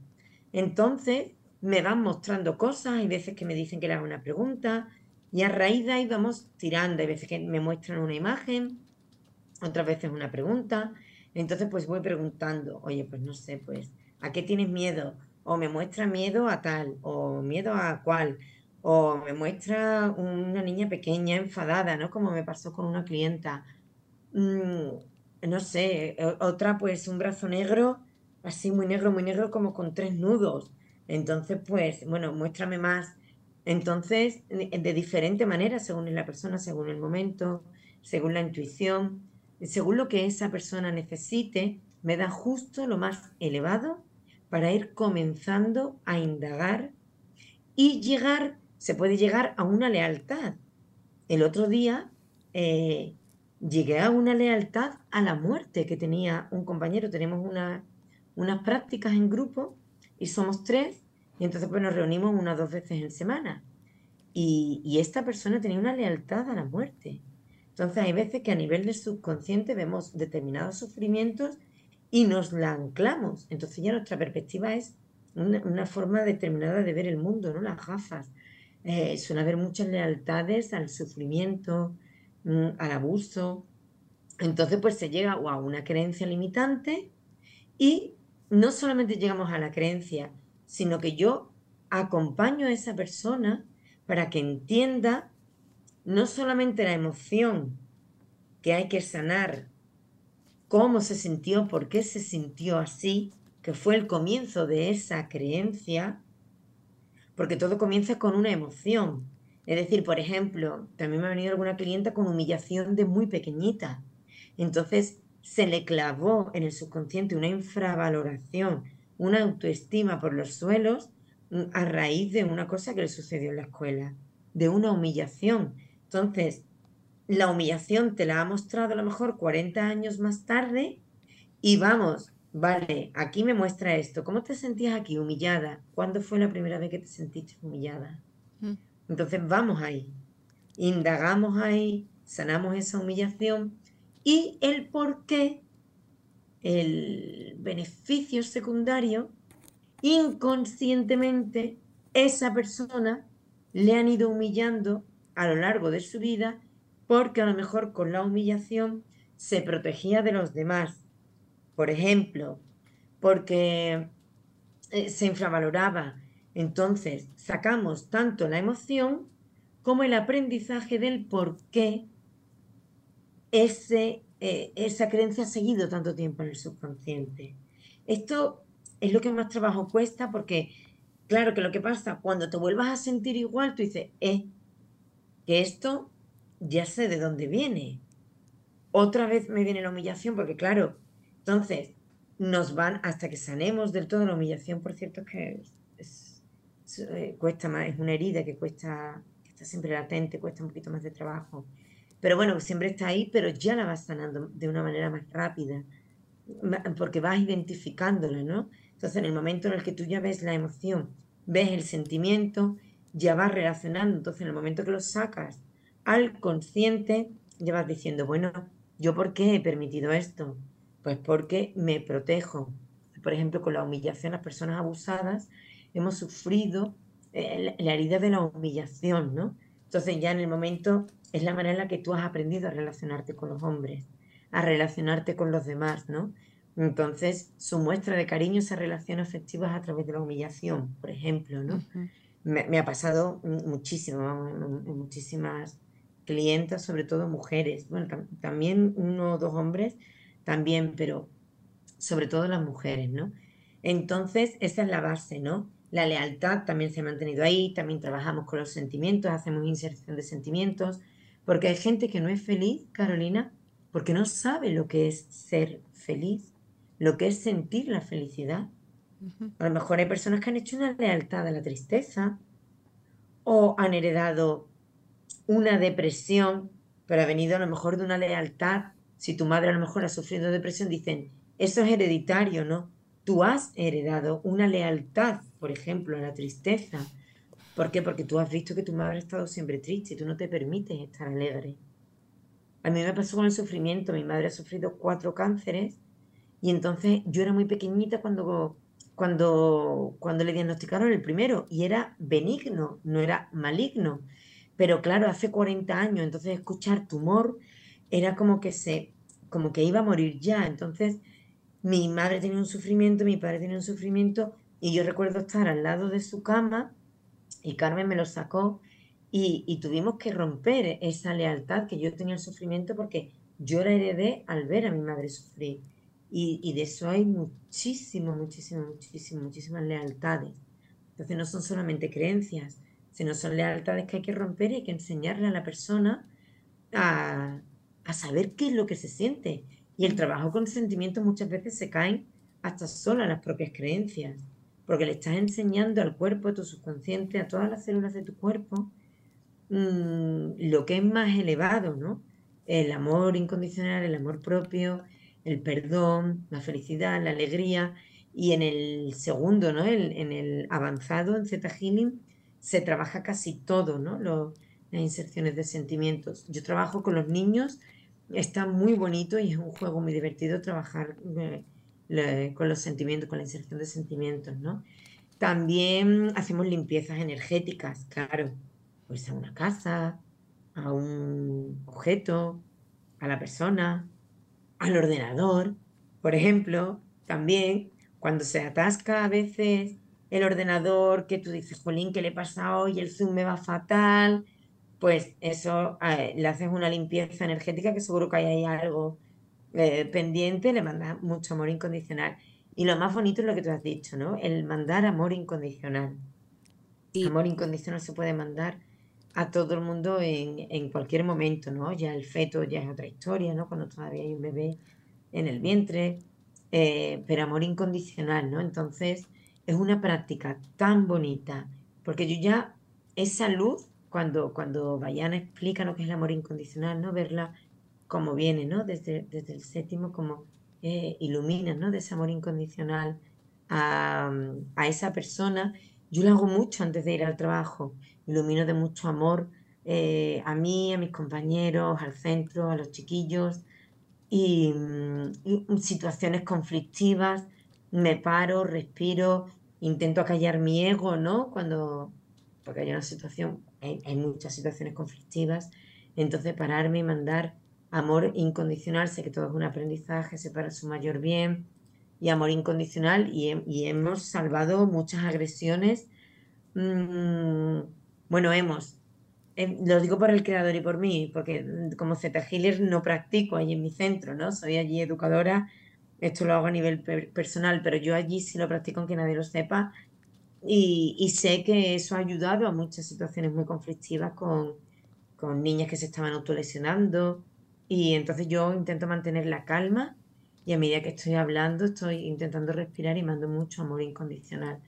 Entonces, me van mostrando cosas, hay veces que me dicen que le una pregunta, y a raíz de ahí vamos tirando. Hay veces que me muestran una imagen, otras veces una pregunta. Entonces, pues voy preguntando, oye, pues no sé, pues, ¿a qué tienes miedo? O me muestra miedo a tal, o miedo a cuál, o me muestra una niña pequeña enfadada, ¿no? Como me pasó con una clienta. Mm, no sé, otra pues un brazo negro, así muy negro, muy negro, como con tres nudos. Entonces, pues, bueno, muéstrame más entonces, de diferente manera, según la persona, según el momento, según la intuición, según lo que esa persona necesite, me da justo lo más elevado para ir comenzando a indagar y llegar, se puede llegar a una lealtad. El otro día eh, llegué a una lealtad a la muerte que tenía un compañero. Tenemos unas prácticas en grupo y somos tres y entonces pues nos reunimos unas dos veces en semana. Y, esta persona tenía una lealtad a la muerte. Entonces hay veces que a nivel del subconsciente vemos determinados sufrimientos y nos la anclamos. Entonces ya nuestra perspectiva es una, forma determinada de ver el mundo, ¿no? Las gafas. Eh, suele haber muchas lealtades al sufrimiento, al abuso. Entonces pues se llega a una creencia limitante y no solamente llegamos a la creencia, sino que yo acompaño a esa persona para que entienda no solamente la emoción que hay que sanar, cómo se sintió, por qué se sintió así, que fue el comienzo de esa creencia, porque todo comienza con una emoción. Es decir, por ejemplo, también me ha venido alguna clienta con humillación de muy pequeñita. Entonces se le clavó en el subconsciente una infravaloración una autoestima por los suelos mm, a raíz de una cosa que le sucedió en la escuela, de una humillación. Entonces, la humillación te la ha mostrado a lo mejor 40 años más tarde y vamos, vale, aquí me muestra esto. ¿Cómo te sentías aquí humillada? ¿Cuándo fue la primera vez que te sentiste humillada? Mm. Entonces vamos ahí, indagamos ahí, sanamos esa humillación y el por qué el beneficio secundario, inconscientemente esa persona le han ido humillando a lo largo de su vida porque a lo mejor con la humillación se protegía de los demás. Por ejemplo, porque eh, se infravaloraba. Entonces sacamos tanto la emoción como el aprendizaje del por qué ese eh, esa creencia ha seguido tanto tiempo en el subconsciente. Esto es lo que más trabajo cuesta porque, claro, que lo que pasa, cuando te vuelvas a sentir igual, tú dices, eh, que esto ya sé de dónde viene. Otra vez me viene la humillación porque, claro, entonces nos van hasta que sanemos del todo la humillación, por cierto, que eh, cuesta más, es una herida que cuesta, que está siempre latente, cuesta un poquito más de trabajo. Pero bueno, siempre está ahí, pero ya la vas sanando de una manera más rápida, porque vas identificándola, ¿no? Entonces, en el momento en el que tú ya ves la emoción, ves el sentimiento, ya vas relacionando. Entonces, en el momento que lo sacas al consciente, ya vas diciendo, bueno, ¿yo por qué he permitido esto? Pues porque me protejo. Por ejemplo, con la humillación, las personas abusadas hemos sufrido eh, la herida de la humillación, ¿no? Entonces ya en el momento es la manera en la que tú has aprendido a relacionarte con los hombres, a relacionarte con los demás, ¿no? Entonces, su muestra de cariño, esa relación afectiva es a través de la humillación, por ejemplo, ¿no? me, ha pasado muchísimo, muchísimas clientas, sobre todo mujeres, bueno, también uno o dos hombres, también, pero sobre todo las mujeres, ¿no? Entonces, esa es la base, ¿no? La lealtad también se ha mantenido ahí, también trabajamos con los sentimientos, hacemos inserción de sentimientos, porque hay gente que no es feliz, Carolina, porque no sabe lo que es ser feliz, lo que es sentir la felicidad. A lo mejor hay personas que han hecho una lealtad a la tristeza o han heredado una depresión, pero ha venido a lo mejor de una lealtad. Si tu madre a lo mejor ha sufrido depresión, dicen, eso es hereditario, ¿no? Tú has heredado una lealtad, por ejemplo, a la tristeza. ¿Por qué? Porque tú has visto que tu madre ha estado siempre triste y tú no te permites estar alegre. A mí me pasó con el sufrimiento. Mi madre ha sufrido cuatro cánceres y entonces yo era muy pequeñita cuando cuando, cuando le diagnosticaron el primero y era benigno, no era maligno. Pero claro, hace 40 años, entonces escuchar tumor era como que se, como que iba a morir ya. Entonces, mi madre tenía un sufrimiento, mi padre tenía un sufrimiento, y yo recuerdo estar al lado de su cama y Carmen me lo sacó y, tuvimos que romper esa lealtad que yo tenía el sufrimiento porque yo la heredé al ver a mi madre sufrir. Y, de eso hay muchísimo, muchísimo, muchísimo, muchísimas lealtades. Entonces no son solamente creencias, sino son lealtades que hay que romper y hay que enseñarle a la persona a, a saber qué es lo que se siente. Y el trabajo con sentimientos muchas veces se caen hasta solo a las propias creencias, porque le estás enseñando al cuerpo, a tu subconsciente, a todas las células de tu cuerpo, mm, lo que es más elevado, ¿no? El amor incondicional, el amor propio, el perdón, la felicidad, la alegría. Y en el segundo, ¿no? en el avanzado, en Z Healing, se trabaja casi todo, ¿no? las inserciones de sentimientos. Yo trabajo con los niños, está muy bonito y es un juego muy divertido trabajar eh, con los sentimientos, con la inserción de sentimientos, ¿no? También hacemos limpiezas energéticas, claro, pues a una casa, a un objeto, a la persona, al ordenador, por ejemplo, también cuando se atasca a veces el ordenador, que tú dices, Jolín, ¿qué le pasa hoy? El Zoom me va fatal. Pues eso, eh, le haces una limpieza energética que seguro que hay ahí algo eh, pendiente, le mandas mucho amor incondicional. Y lo más bonito es lo que tú has dicho, ¿no? El mandar amor incondicional. Y amor incondicional se puede mandar a todo el mundo en, cualquier momento, ¿no? Ya el feto ya es otra historia, ¿no? Cuando todavía hay un bebé en el vientre, eh, pero amor incondicional, ¿no? Entonces es una práctica tan bonita, porque yo ya esa luz, cuando, cuando Bayana explica lo que es el amor incondicional, ¿no? Verla como viene, ¿no? Desde, desde el séptimo, como eh, ilumina, ¿no? De ese amor incondicional a, a esa persona. Yo lo hago mucho antes de ir al trabajo ilumino de mucho amor eh, a mí, a mis compañeros, al centro, a los chiquillos y, mm, situaciones conflictivas, me paro, respiro, intento acallar mi ego, ¿no? Cuando, porque hay una situación, hay, muchas situaciones conflictivas, entonces pararme y mandar amor incondicional, sé que todo es un aprendizaje, sé para su mayor bien, y amor incondicional, y, hemos salvado muchas agresiones. Mm, bueno, hemos, eh, lo digo por el creador y por mí, porque mm, como Z Healer no practico ahí en mi centro, ¿no? Soy allí educadora esto lo hago a nivel personal, pero yo allí sí lo practico aunque nadie lo sepa. Y, y, sé que eso ha ayudado a muchas situaciones muy conflictivas con, con niñas que se estaban autolesionando. Y entonces yo intento mantener la calma y a medida que estoy hablando estoy intentando respirar y mando mucho amor incondicional.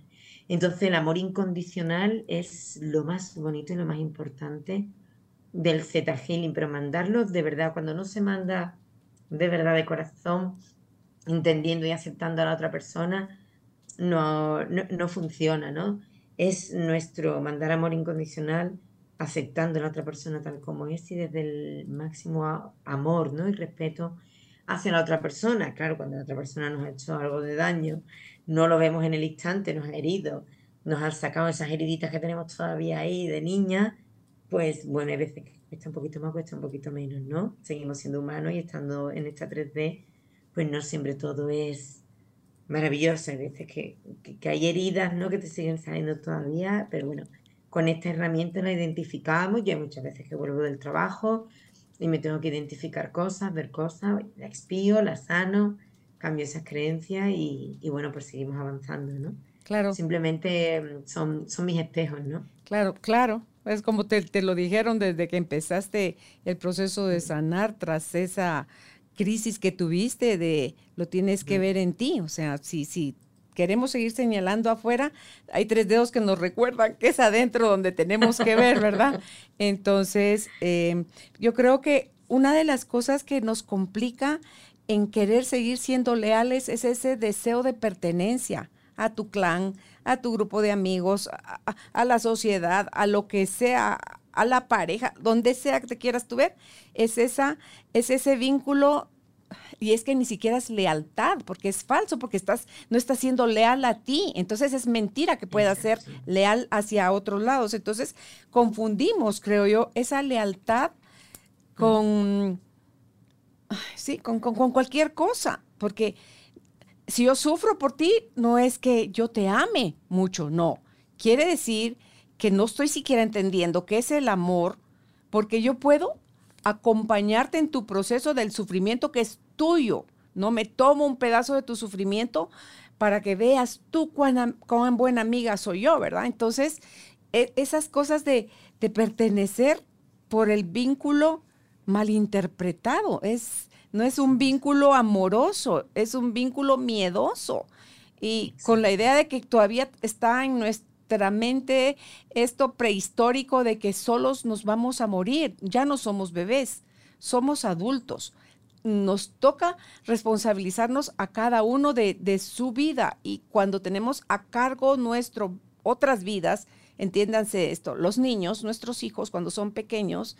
Entonces el amor incondicional es lo más bonito y lo más importante del Z Healing, pero mandarlo de verdad, cuando no se manda de verdad de corazón, entendiendo y aceptando a la otra persona, no, no, funciona, ¿no? Es nuestro mandar amor incondicional aceptando a la otra persona tal como es y desde el máximo amor, ¿no? Y respeto hacia la otra persona. Claro, cuando la otra persona nos ha hecho algo de daño, no lo vemos en el instante, nos ha herido, nos ha sacado esas heriditas que tenemos todavía ahí de niña, pues bueno, hay veces que cuesta un poquito más, cuesta un poquito menos, ¿no? Seguimos siendo humanos y estando en esta 3D, pues no siempre todo es maravilloso. Hay veces que, que, hay heridas, ¿no? Que te siguen saliendo todavía, pero bueno, con esta herramienta la identificamos. Yo hay muchas veces que vuelvo del trabajo y me tengo que identificar cosas, ver cosas, la expío, la sano, cambio esas creencias y, y bueno, pues seguimos avanzando, ¿no? Claro. Simplemente mm, son, son mis espejos, ¿no? Claro, claro. Es como te, te, lo dijeron desde que empezaste el proceso de sanar tras esa crisis que tuviste de lo tienes que ver en ti. O sea, si, si queremos seguir señalando afuera, hay tres dedos que nos recuerdan que es adentro donde tenemos que ver, ¿verdad? Entonces, em, yo creo que una de las cosas que nos complica en querer seguir siendo leales es ese deseo de pertenencia a tu clan, a tu grupo de amigos, a, la sociedad, a lo que sea, a la pareja, donde sea que te quieras tú ver, es, esa, es ese vínculo y es que ni siquiera es lealtad, porque es falso, porque estás, no estás siendo leal a ti. Entonces es mentira que puedas ser leal hacia otros lados. Entonces confundimos, creo yo, esa lealtad con, sí, con, con cualquier cosa, porque si yo sufro por ti, no es que yo te ame mucho, no. Quiere decir que no estoy siquiera entendiendo qué es el amor, porque yo puedo acompañarte en tu proceso del sufrimiento que es tuyo. No me tomo un pedazo de tu sufrimiento para que veas tú cuán, cuán buena amiga soy yo, ¿verdad? Entonces, e, esas cosas de, de pertenecer por el vínculo malinterpretado es no es un vínculo amoroso, es un vínculo miedoso. Y con la idea de que todavía está en nuestra esto prehistórico de que solos nos vamos a morir, ya no somos bebés, somos adultos. Nos toca responsabilizarnos a cada uno de, de su vida y cuando tenemos a cargo nuestro otras vidas, entiéndanse esto, los niños, nuestros hijos cuando son pequeños,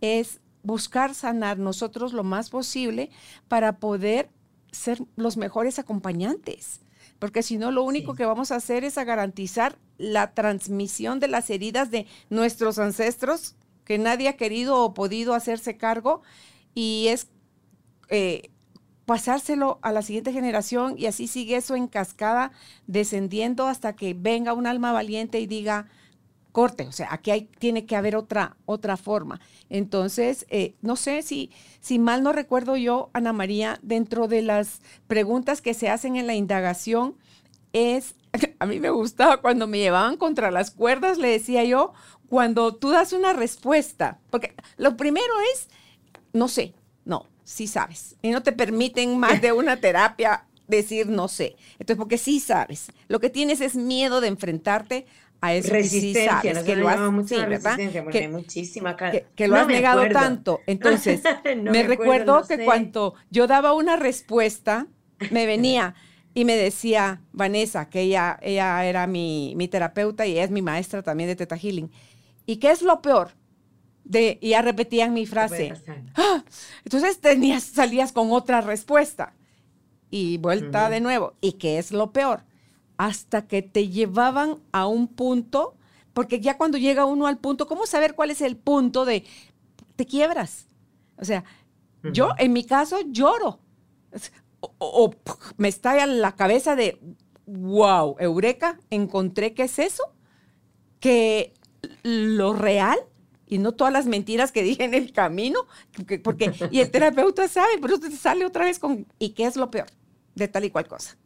es buscar sanar nosotros lo más posible para poder ser los mejores acompañantes. Porque si no, lo único que vamos a hacer es a garantizar la transmisión de las heridas de nuestros ancestros, que nadie ha querido o podido hacerse cargo, y es eh, pasárselo a la siguiente generación y así sigue eso en cascada, descendiendo hasta que venga un alma valiente y diga, corte, o sea, aquí hay, tiene que haber otra, otra forma. Entonces, eh, no sé si, si mal no recuerdo yo, Ana María, dentro de las preguntas que se hacen en la indagación, es, a mí me gustaba cuando me llevaban contra las cuerdas, le decía yo, cuando tú das una respuesta, porque lo primero es, no sé, no, sí sabes, y no te permiten más de una terapia decir no sé. Entonces, porque sí sabes, lo que tienes es miedo de enfrentarte a eso resistencia, que, sí que lo has, mucho sí, resistencia, porque que, hay muchísima que, que lo no has negado acuerdo. tanto. Entonces, no me, me, recuerdo no que sé. cuando yo daba una respuesta, me venía y me decía Vanessa, que ella, ella era mi, mi terapeuta y ella es mi maestra también de Teta Healing. ¿Y qué es lo peor? De, y ya repetían mi frase. ¡Ah! Entonces tenías, salías con otra respuesta. Y vuelta uh -huh. de nuevo. ¿Y qué es lo peor? Hasta que te llevaban a un punto, porque ya cuando llega uno al punto, ¿cómo saber cuál es el punto de te quiebras? O sea, uh -huh. yo en mi caso lloro. O, o, me está en la cabeza de, wow, Eureka, encontré qué es eso, que lo real y no todas las mentiras que dije en el camino, porque, y el terapeuta sabe, pero usted sale otra vez con, ¿y qué es lo peor? de tal y cual cosa.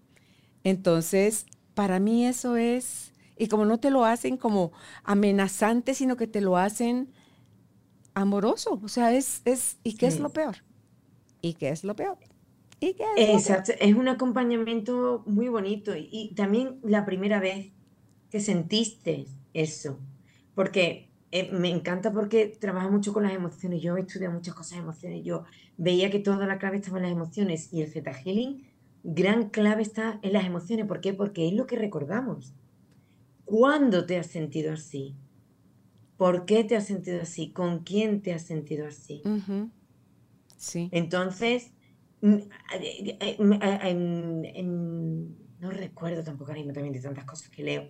Entonces, para mí eso es, y como no te lo hacen como amenazante, sino que te lo hacen amoroso. O sea, es, es ¿y qué es lo peor? ¿Y qué es lo peor? ¿Y qué es Exacto, es un acompañamiento muy bonito y, también la primera vez que sentiste eso, porque eh, me encanta porque trabaja mucho con las emociones, yo he estudiado muchas cosas de emociones, yo veía que toda la clave estaba en las emociones y el Zeta Healing, gran clave está en las emociones, ¿por qué? Porque es lo que recordamos. ¿Cuándo te has sentido así? ¿Por qué te has sentido así? ¿Con quién te has sentido así? Sí. Entonces, mm, eh, eh, no recuerdo tampoco ahora también de tantas cosas que leo,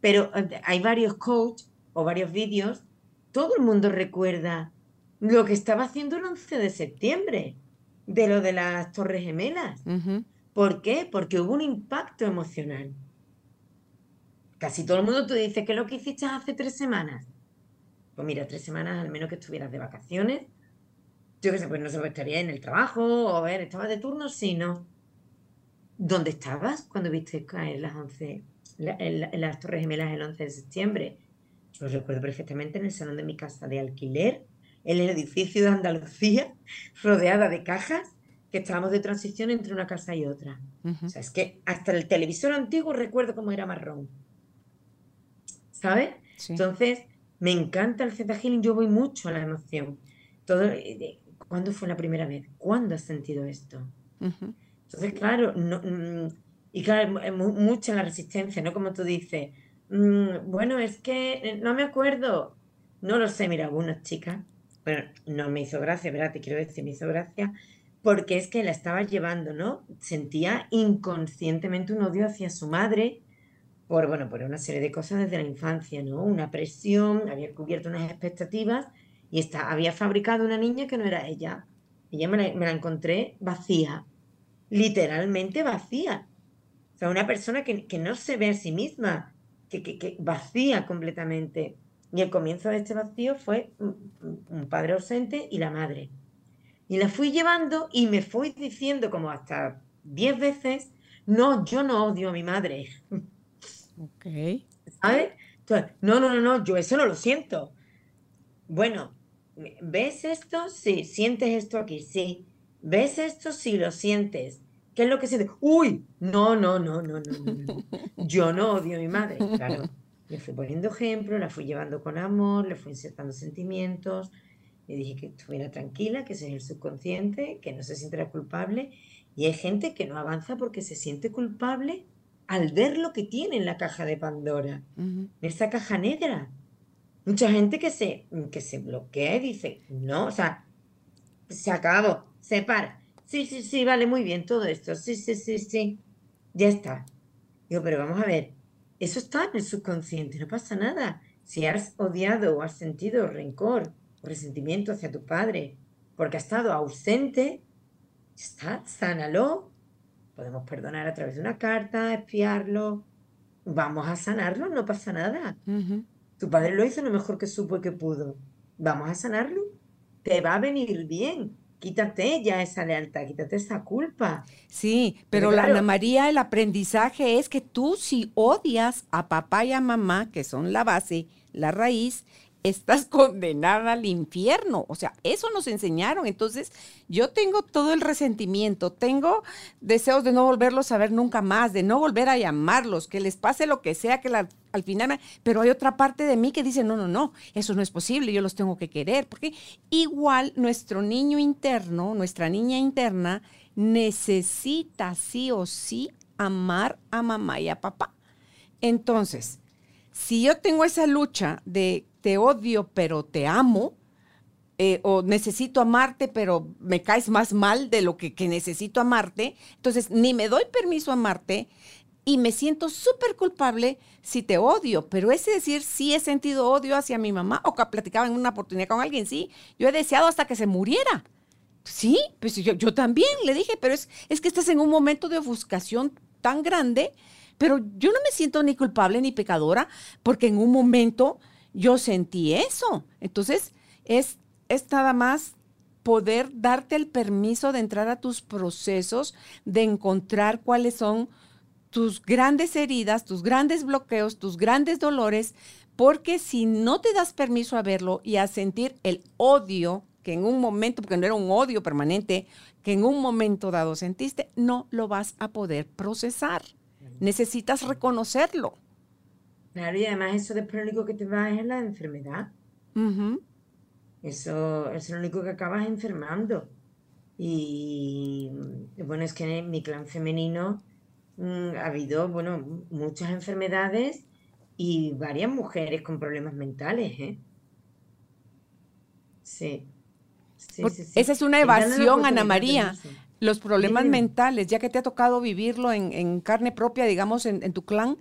pero eh, hay varios coaches o varios vídeos, todo el mundo recuerda lo que estaba haciendo el 11 de septiembre, de lo de las Torres Gemelas. ¿Por qué? Porque hubo un impacto emocional. Casi todo el mundo tú dices, ¿qué es lo que hiciste hace tres semanas? Pues mira, tres semanas al menos que estuvieras de vacaciones. Yo qué sé, pues no sé, pues estaría en el trabajo, o a ver, ¿estabas de turno? Sí, no. ¿Dónde estabas cuando viste caer las 11, en, las Torres Gemelas el 11 de septiembre? Yo recuerdo perfectamente en el salón de mi casa de alquiler, en el edificio de Andalucía, rodeada de cajas, que estábamos de transición entre una casa y otra. O sea, es que hasta el televisor antiguo recuerdo cómo era marrón. ¿Sabes? Entonces, me encanta el Zeta Healing, yo voy mucho a la emoción. Todo, eh, ¿Cuándo fue la primera vez? ¿Cuándo has sentido esto? Entonces, claro, no, mm, y claro, mucha la resistencia, ¿no? Como tú dices, mm, bueno, es que eh, no me acuerdo, no lo sé, mira, una chica, bueno, no me hizo gracia, ¿verdad? Te quiero decir, me hizo gracia, porque es que la estaba llevando, ¿no? Sentía inconscientemente un odio hacia su madre por, bueno, por una serie de cosas desde la infancia, ¿no? Una presión, había cubierto unas expectativas y está, había fabricado una niña que no era ella. Ella me la, encontré vacía, literalmente vacía. O sea, una persona que, no se ve a sí misma, que, que, vacía completamente. Y el comienzo de este vacío fue un padre ausente y la madre. Y la fui llevando y me fui diciendo como hasta diez veces, no, yo no odio a mi madre. Ok. ¿Sabes? no, no, no, no, yo eso no lo siento. Bueno, ¿ves esto? Sí. ¿Sientes esto aquí? Sí. ¿Ves esto? Sí, lo sientes. ¿Qué es lo que sientes? Uy, no, no, no, no, no, no. Yo no odio a mi madre. Claro. Le fui poniendo ejemplos, la fui llevando con amor, le fui insertando sentimientos. Le dije que estuviera tranquila, que ese es el subconsciente, que no se sintiera culpable. Y hay gente que no avanza porque se siente culpable al ver lo que tiene en la caja de Pandora, en esa caja negra. Mucha gente que se, que se bloquea y dice, no, o sea, se acabó, se para. Sí, sí, sí, vale, muy bien todo esto. Sí, sí, sí, sí. Ya está. Digo, pero vamos a ver, eso está en el subconsciente, no pasa nada. Si has odiado o has sentido rencor o resentimiento hacia tu padre porque ha estado ausente, está, sánalo, Podemos perdonar a través de una carta, espiarlo. Vamos a sanarlo, no pasa nada. Tu padre lo hizo lo mejor que supo y que pudo. Vamos a sanarlo. Te va a venir bien. Quítate ya esa lealtad, quítate esa culpa. Sí, pero la Ana María, el aprendizaje es que tú si odias a papá y a mamá, que son la base, la raíz, estás condenada al infierno. O sea, eso nos enseñaron. Entonces, yo tengo todo el resentimiento, tengo deseos de no volverlos a ver nunca más, de no volver a llamarlos, que les pase lo que sea, que al final, pero hay otra parte de mí que dice, no, no, no, eso no es posible, yo los tengo que querer, porque igual nuestro niño interno, nuestra niña interna, necesita sí o sí amar a mamá y a papá. Entonces, si yo tengo esa lucha de te odio pero te amo, eh, o necesito amarte pero me caes más mal de lo que, necesito amarte, entonces ni me doy permiso a amarte y me siento súper culpable si te odio, pero es decir, sí he sentido odio hacia mi mamá o que platicaba en una oportunidad con alguien, sí, yo he deseado hasta que se muriera. Sí, pues yo, yo también le dije, pero es, es que estás en un momento de ofuscación tan grande, pero yo no me siento ni culpable ni pecadora porque en un momento yo sentí eso. Entonces, es, es nada más poder darte el permiso de entrar a tus procesos, de encontrar cuáles son tus grandes heridas, tus grandes bloqueos, tus grandes dolores, porque si no te das permiso a verlo y a sentir el odio que en un momento, porque no era un odio permanente, que en un momento dado sentiste, no lo vas a poder procesar. Necesitas reconocerlo. Claro, y además eso después lo único que te va es la enfermedad. Eso, es lo único que acabas enfermando. Y bueno, es que en mi clan femenino mm, ha habido, bueno, muchas enfermedades y varias mujeres con problemas mentales, ¿eh? Sí. Esa es una evasión, Ana María. Los problemas mentales, ya que te ha tocado vivirlo en, carne propia, digamos, en, tu clan,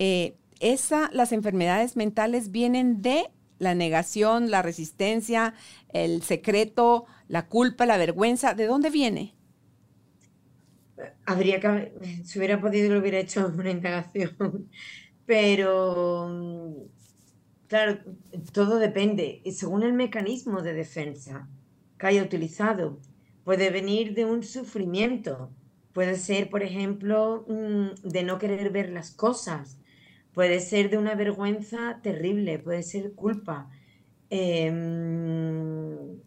eh, esa, las enfermedades mentales vienen de la negación, la resistencia, el secreto, la culpa, la vergüenza. ¿De dónde viene? Habría que, si hubiera podido, lo hubiera hecho una indagación. Pero, claro, todo depende. Según el mecanismo de defensa que haya utilizado, puede venir de un sufrimiento. Puede ser, por ejemplo, mm, de no querer ver las cosas, Puede ser de una vergüenza terrible, puede ser culpa, em,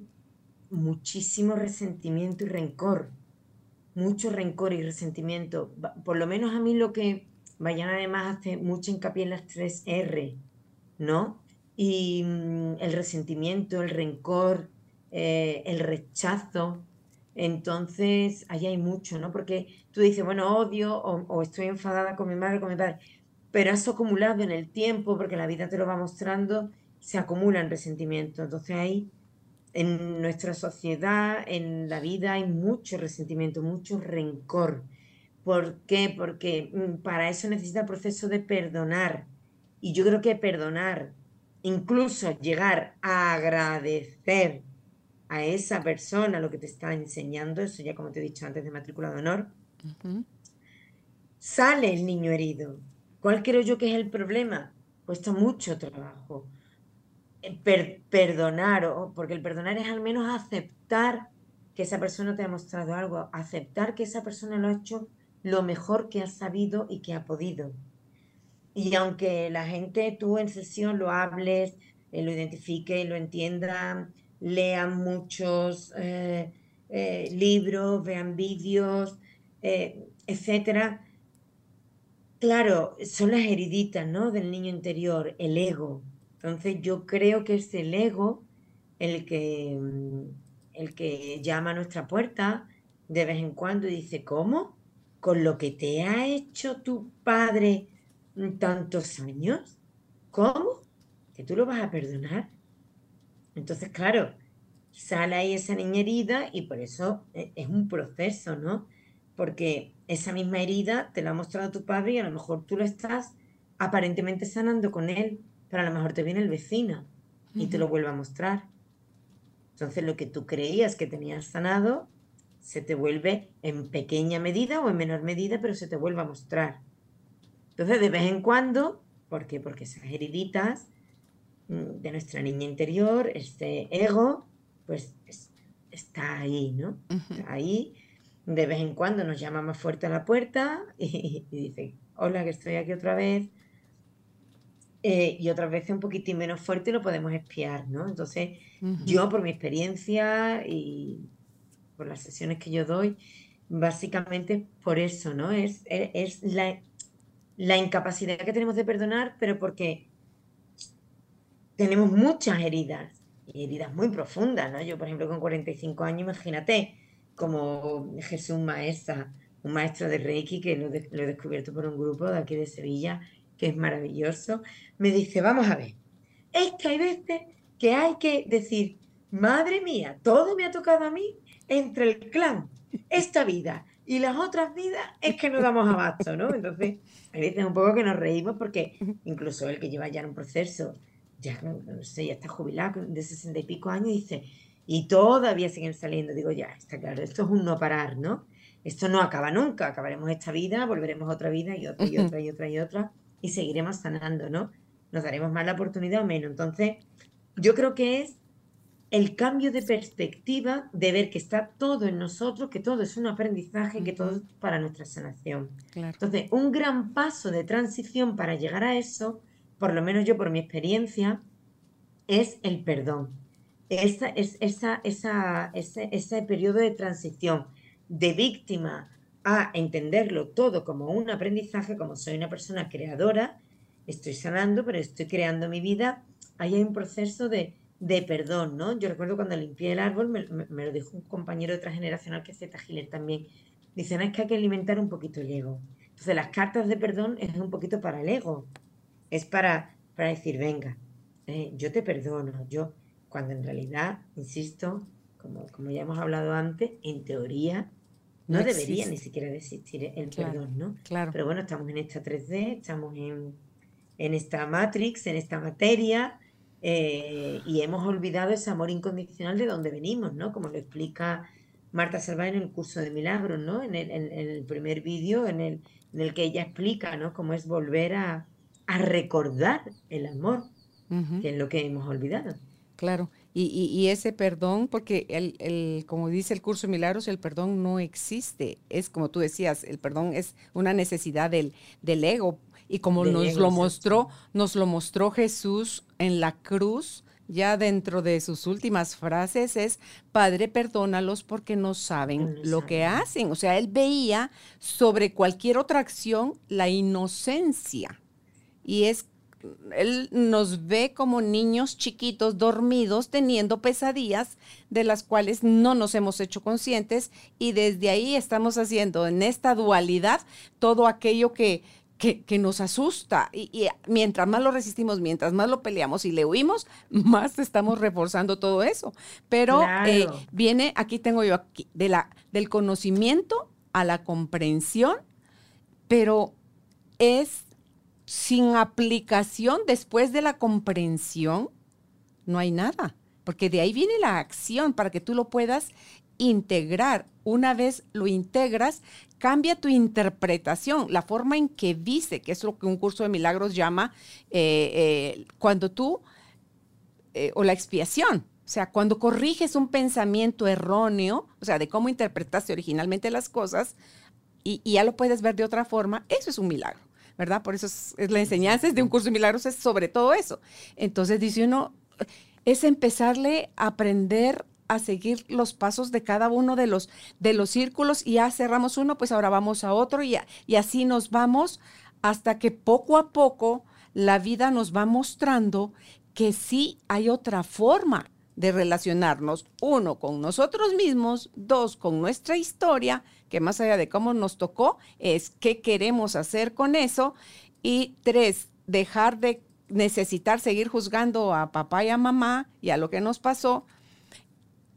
muchísimo resentimiento y rencor, mucho rencor y resentimiento. Por lo menos a mí lo que Vayan además hace mucho hincapié en las tres R, ¿no? Y mm, el resentimiento, el rencor, eh, el rechazo. Entonces, ahí hay mucho, ¿no? Porque tú dices, bueno, odio o, estoy enfadada con mi madre, con mi padre pero eso acumulado en el tiempo, porque la vida te lo va mostrando, se acumula en resentimiento. Entonces ahí, en nuestra sociedad, en la vida, hay mucho resentimiento, mucho rencor. ¿Por qué? Porque mm, para eso necesita el proceso de perdonar. Y yo creo que perdonar, incluso llegar a agradecer a esa persona lo que te está enseñando, eso ya como te he dicho antes de matrícula de honor, sale el niño herido ¿Cuál creo yo que es el problema? Cuesta mucho trabajo. Eh, perdonar, porque el perdonar es al menos aceptar que esa persona te ha mostrado algo, aceptar que esa persona lo ha hecho lo mejor que ha sabido y que ha podido. Y aunque la gente, tú en sesión lo hables, eh, lo identifique, lo entienda, lean muchos eh, libros, vean vídeos, etcétera, Claro, son las heriditas, ¿no? Del niño interior, el ego. Entonces yo creo que es el ego el que, mm, el que llama a nuestra puerta de vez en cuando y dice, ¿cómo? ¿Con lo que te ha hecho tu padre tantos años? ¿Cómo? ¿Que tú lo vas a perdonar? Entonces, claro, sale ahí esa niña herida y por eso e, es un proceso, ¿no? Porque esa misma herida te la ha mostrado tu padre y a lo mejor tú lo estás aparentemente sanando con él, pero a lo mejor te viene el vecino y te lo vuelve a mostrar. Entonces lo que tú creías que tenías sanado se te vuelve en pequeña medida o en menor medida, pero se te vuelve a mostrar. Entonces de vez en cuando, ¿por qué? Porque esas heriditas de nuestra niña interior, este ego, pues está ahí, ¿no? Está ahí de vez en cuando nos llama más fuerte a la puerta y, dice, hola, que estoy aquí otra vez. Eh, y otras veces un poquitín menos fuerte y lo podemos espiar, ¿no? Entonces, yo por mi experiencia y por las sesiones que yo doy, básicamente por eso, ¿no? Es, es, la, la incapacidad que tenemos de perdonar, pero porque tenemos muchas heridas, y heridas muy profundas, ¿no? Yo, por ejemplo, con 45 años, imagínate, como Jesús Maestra, un maestro de Reiki que lo, he descubierto por un grupo de aquí de Sevilla, que es maravilloso, me dice, vamos a ver, es que hay veces que hay que decir, madre mía, todo me ha tocado a mí entre el clan, esta vida y las otras vidas, es que no damos abasto, ¿no? Entonces, hay veces un poco que nos reímos porque incluso el que lleva ya en un proceso, ya no sé, ya está jubilado de sesenta y pico años, dice, y todavía siguen saliendo. Digo, ya, está claro, esto es un no parar, ¿no? Esto no acaba nunca, acabaremos esta vida, volveremos a otra vida y otra y otra y otra y otra y seguiremos sanando, ¿no? Nos daremos más la oportunidad o menos. Entonces, yo creo que es el cambio de perspectiva de ver que está todo en nosotros, que todo es un aprendizaje, que todo es para nuestra sanación. Entonces, un gran paso de transición para llegar a eso, por lo menos yo por mi experiencia, es el perdón. Esa, es, esa, esa, ese, ese periodo de transición de víctima a entenderlo todo como un aprendizaje, como soy una persona creadora, estoy sanando, pero estoy creando mi vida, ahí hay un proceso de de perdón, ¿no? Yo recuerdo cuando limpié el árbol, me, lo dijo un compañero de transgeneracional que es Zeta Giler también. Dice, no, es que hay que alimentar un poquito el ego. Entonces, las cartas de perdón es un poquito para el ego. Es para, para decir, venga, eh, yo te perdono. Yo, cuando en realidad, insisto, como, como ya hemos hablado antes, en teoría no, debería ni siquiera existir el perdón, ¿no? Claro. Pero bueno, estamos en esta 3D, estamos en, en esta Matrix, en esta materia, eh, y hemos olvidado ese amor incondicional de donde venimos, ¿no? Como lo explica Marta Salvay en el curso de milagros, ¿no? En el, primer vídeo en el, en el que ella explica, ¿no? Cómo es volver a, recordar el amor, que es lo que hemos olvidado. Claro, y, ese perdón, porque el, el, como dice el curso de milagros, el perdón no existe. Es como tú decías, el perdón es una necesidad del, del ego y como nos lo mostró, nos lo mostró Jesús en la cruz, ya dentro de sus últimas frases es, Padre, perdónalos porque no saben lo que hacen. O sea, él veía sobre cualquier otra acción la inocencia. Y es, él nos ve como niños chiquitos dormidos teniendo pesadillas de las cuales no nos hemos hecho conscientes y desde ahí estamos haciendo en esta dualidad todo aquello que que, nos asusta. Y, mientras más lo resistimos, mientras más lo peleamos y le huimos, más estamos reforzando todo eso. Pero eh, viene, aquí tengo yo aquí, de la, del conocimiento a la comprensión, pero es sin aplicación después de la comprensión, no hay nada. Porque de ahí viene la acción para que tú lo puedas integrar. Una vez lo integras, cambia tu interpretación, la forma en que dice, que es lo que un curso de milagros llama eh, eh, cuando tú, eh, o la expiación, o sea, cuando corriges un pensamiento erróneo, o sea, de cómo interpretaste originalmente las cosas, y, ya lo puedes ver de otra forma, eso es un milagro, ¿verdad? Por eso es, la enseñanza de un curso de milagros, es sobre todo eso. Entonces dice uno, es empezarle a aprender a seguir los pasos de cada uno de los, de los círculos y ya cerramos uno, pues ahora vamos a otro y, y así nos vamos hasta que poco a poco la vida nos va mostrando que sí hay otra forma de relacionarnos, uno, con nosotros mismos, dos, con nuestra historia, que más allá de cómo nos tocó, es qué queremos hacer con eso, y tres, dejar de necesitar seguir juzgando a papá y a mamá y a lo que nos pasó,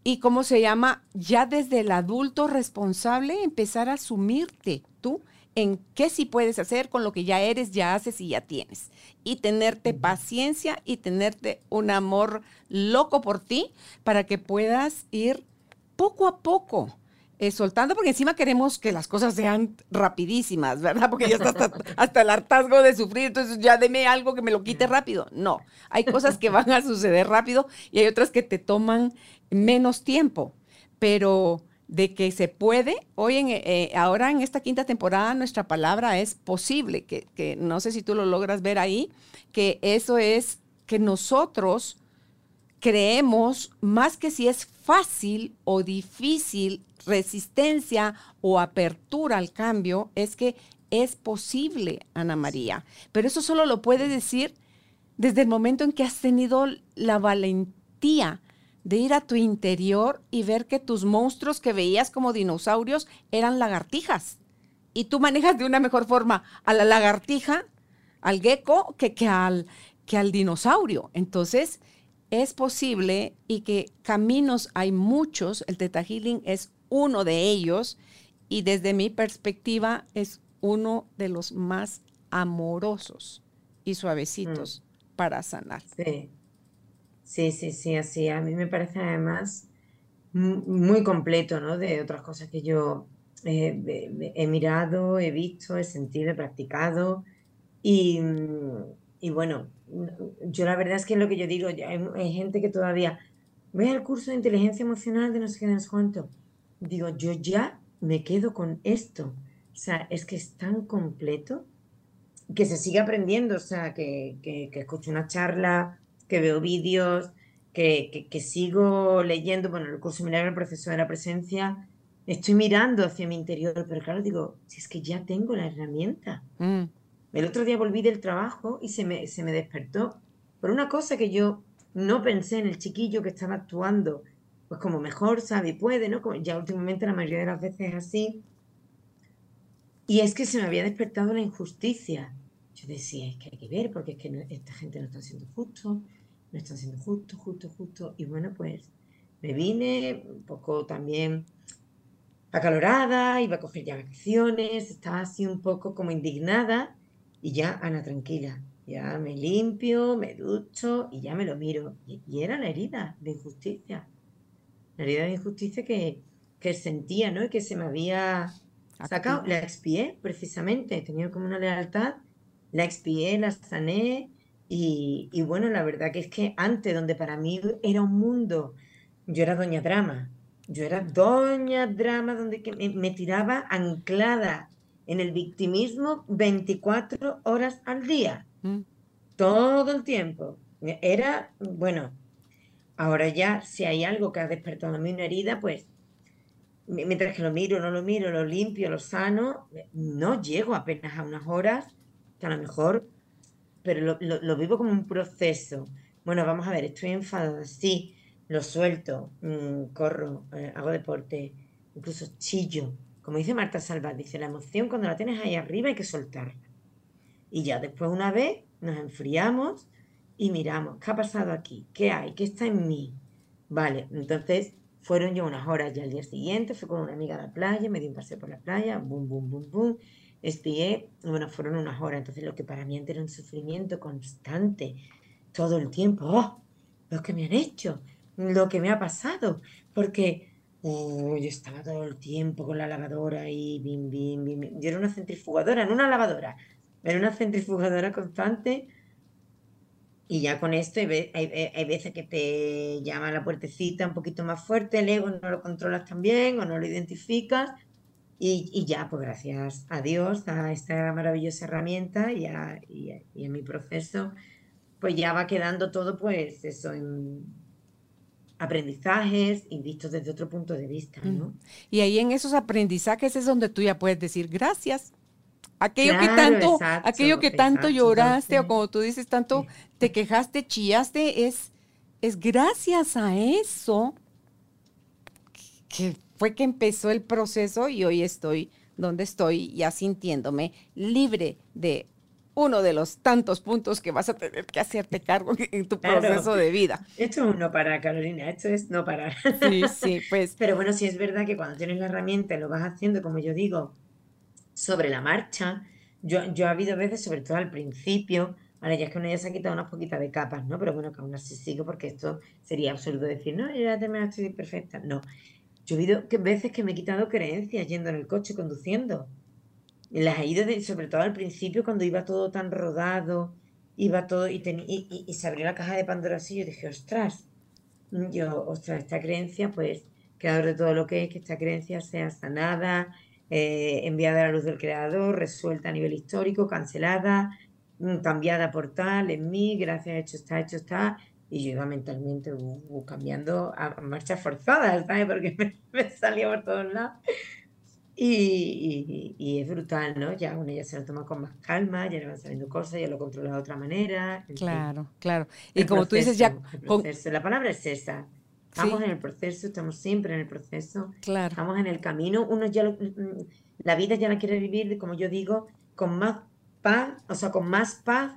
y cómo se llama, ya desde el adulto responsable empezar a asumirte tú en qué sí puedes hacer con lo que ya eres, ya haces y ya tienes. Y tenerte paciencia y tenerte un amor loco por ti para que puedas ir poco a poco. Eh, soltando, porque encima queremos que las cosas sean rapidísimas, ¿verdad? Porque ya está hasta, hasta, el hartazgo de sufrir, entonces ya deme algo que me lo quite rápido. No, hay cosas que van a suceder rápido y hay otras que te toman menos tiempo, pero de que se puede, hoy en, eh, ahora en esta quinta temporada nuestra palabra es posible, que, que no sé si tú lo logras ver ahí, que eso es que nosotros creemos más que si es fácil o difícil, resistencia o apertura al cambio, es que es posible, Ana María. Pero eso solo lo puedes decir desde el momento en que has tenido la valentía de ir a tu interior y ver que tus monstruos que veías como dinosaurios eran lagartijas. Y tú manejas de una mejor forma a la lagartija, al gecko, que, que, al, que al dinosaurio. Entonces, es posible y que caminos hay muchos, el Teta Healing es uno de ellos y desde mi perspectiva es uno de los más amorosos y suavecitos mm. para sanar. Sí. Sí, sí, sí, así. A mí me parece además muy completo, ¿no? De otras cosas que yo eh, he mirado, he visto, he sentido, he practicado. Y, y, bueno, yo la verdad es que lo que yo digo, hay, gente que todavía voy al curso de inteligencia emocional de no sé qué, cuánto. Digo, yo ya me quedo con esto. O sea, es que es tan completo que se sigue aprendiendo. O sea, que, que, escucho una charla, que veo vídeos, que, que, sigo leyendo. Bueno, el curso Milagro, el proceso de la presencia. Estoy mirando hacia mi interior, pero claro, digo, si es que ya tengo la herramienta. Mm. El otro día volví del trabajo y se me, se me despertó por una cosa que yo no pensé en el chiquillo que estaba actuando, pues como mejor sabe y puede, ¿no? Como ya últimamente la mayoría de las veces es así. Y es que se me había despertado la injusticia. Yo decía, es que hay que ver, porque es que esta gente no está siendo justo, no está siendo justo, justo, justo. Y bueno, pues me vine un poco también acalorada, iba a coger ya vacaciones, estaba así un poco como indignada y ya, Ana, tranquila, ya me limpio, me ducho y ya me lo miro. Y, era la herida de injusticia. La herida de injusticia que, que sentía, ¿no? Y que se me había sacado. La expié, precisamente. Tenía como una lealtad. La expié, la sané. Y, y bueno, la verdad que es que antes, donde para mí era un mundo, yo era doña drama. Yo era doña drama, donde me, me tiraba anclada en el victimismo 24 horas al día. Mm. Todo el tiempo. Era, bueno, ahora ya si hay algo que ha despertado en mí una herida, pues mientras que lo miro, no lo miro, lo limpio, lo sano, no llego apenas a unas horas, que a lo mejor, pero lo, vivo como un proceso. Bueno, vamos a ver, estoy enfadada, sí, lo suelto, mm, corro, eh, hago deporte, incluso chillo. Como dice Marta Salvat, dice, la emoción cuando la tienes ahí arriba hay que soltarla. Y ya después una vez nos enfriamos y miramos, ¿qué ha pasado aquí? ¿Qué hay? ¿Qué está en mí? Vale, entonces fueron ya unas horas ya al día siguiente, fui con una amiga a la playa, me di un paseo por la playa, boom, boom, boom, boom, espié, bueno, fueron unas horas, entonces lo que para mí era un sufrimiento constante, todo el tiempo, ¡oh! Lo que me han hecho, lo que me ha pasado, porque oh, yo estaba todo el tiempo con la lavadora y bim, bim, bim, yo era una centrifugadora, no una lavadora, era una centrifugadora constante. Y ya con esto hay, veces que te llama la puertecita un poquito más fuerte, el ego no lo controlas tan bien o no lo identificas y, ya, pues gracias a Dios, a esta maravillosa herramienta y, a, en mi proceso, pues ya va quedando todo pues eso en aprendizajes y visto desde otro punto de vista, ¿no? Mm. Y ahí en esos aprendizajes es donde tú ya puedes decir gracias Aquello que tanto, aquello que tanto lloraste o como tú dices, tanto te quejaste, chillaste, es, es gracias a eso que fue que empezó el proceso y hoy estoy donde estoy ya sintiéndome libre de uno de los tantos puntos que vas a tener que hacerte cargo en tu proceso de vida. Esto es no parar, Carolina, esto es no parar. Sí, sí, pues. Pero bueno, sí es verdad que cuando tienes la herramienta lo vas haciendo, como yo digo, sobre la marcha. Yo, yo ha habido veces, sobre todo al principio, vale, ya es que uno ya se ha quitado unas poquitas de capas, ¿no? Pero bueno, que aún así sigo porque esto sería absurdo decir, no, yo ya terminé, estoy perfecta. No. Yo he habido veces que me he quitado creencias yendo en el coche, conduciendo. las he ido, sobre todo al principio, cuando iba todo tan rodado, iba todo y, y, se abrió la caja de Pandora así, yo dije, ostras, yo, ostras, esta creencia, pues, que de todo lo que es, que esta creencia sea sanada, eh, enviada a la luz del creador, resuelta a nivel histórico, cancelada, mm, cambiada por tal, en mí, gracias, hecho está, hecho está. Y yo iba mentalmente uh, uh, cambiando a marchas forzadas, ¿sabes? Porque me, salía por todos lados. Y, y, es brutal, ¿no? Ya uno ya se lo toma con más calma, ya le van saliendo cosas, ya lo controla de otra manera. Claro, claro. Y como tú dices, ya... La palabra es esa, Estamos en el proceso, estamos siempre en el proceso. Claro. Estamos en el camino. Uno ya mm, la vida ya la quiere vivir, como yo digo, con más paz, o sea, con más paz,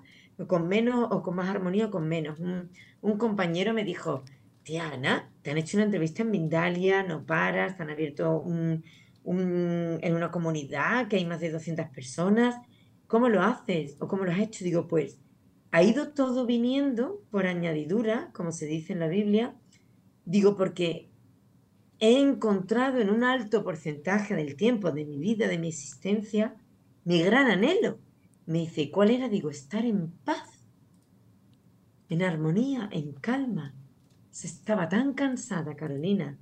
con menos, o con más armonía, o con menos. Un, compañero me dijo, tía Ana, te han hecho una entrevista en Mindalia, no paras, te han abierto un, en una comunidad que hay más de 200 personas. ¿Cómo lo haces? ¿O cómo lo has hecho? Digo, pues ha ido todo viniendo por añadidura, como se dice en la Biblia, Digo porque he encontrado en un alto porcentaje del tiempo de mi vida, de mi existencia, mi gran anhelo. Me dice, ¿cuál era? Digo, estar en paz, en armonía, en calma, estaba tan cansada, Carolina,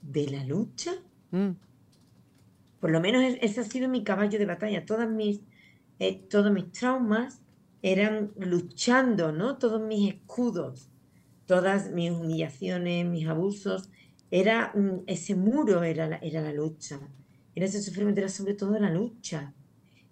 de la lucha. Mm. Por lo menos ese ha sido mi caballo de batalla. Todas mis, eh, todos mis traumas eran luchando, ¿no? Todos mis escudos, todas mis humillaciones, mis abusos, era mm, ese muro era la, era la lucha. Era ese sufrimiento, era sobre todo la lucha.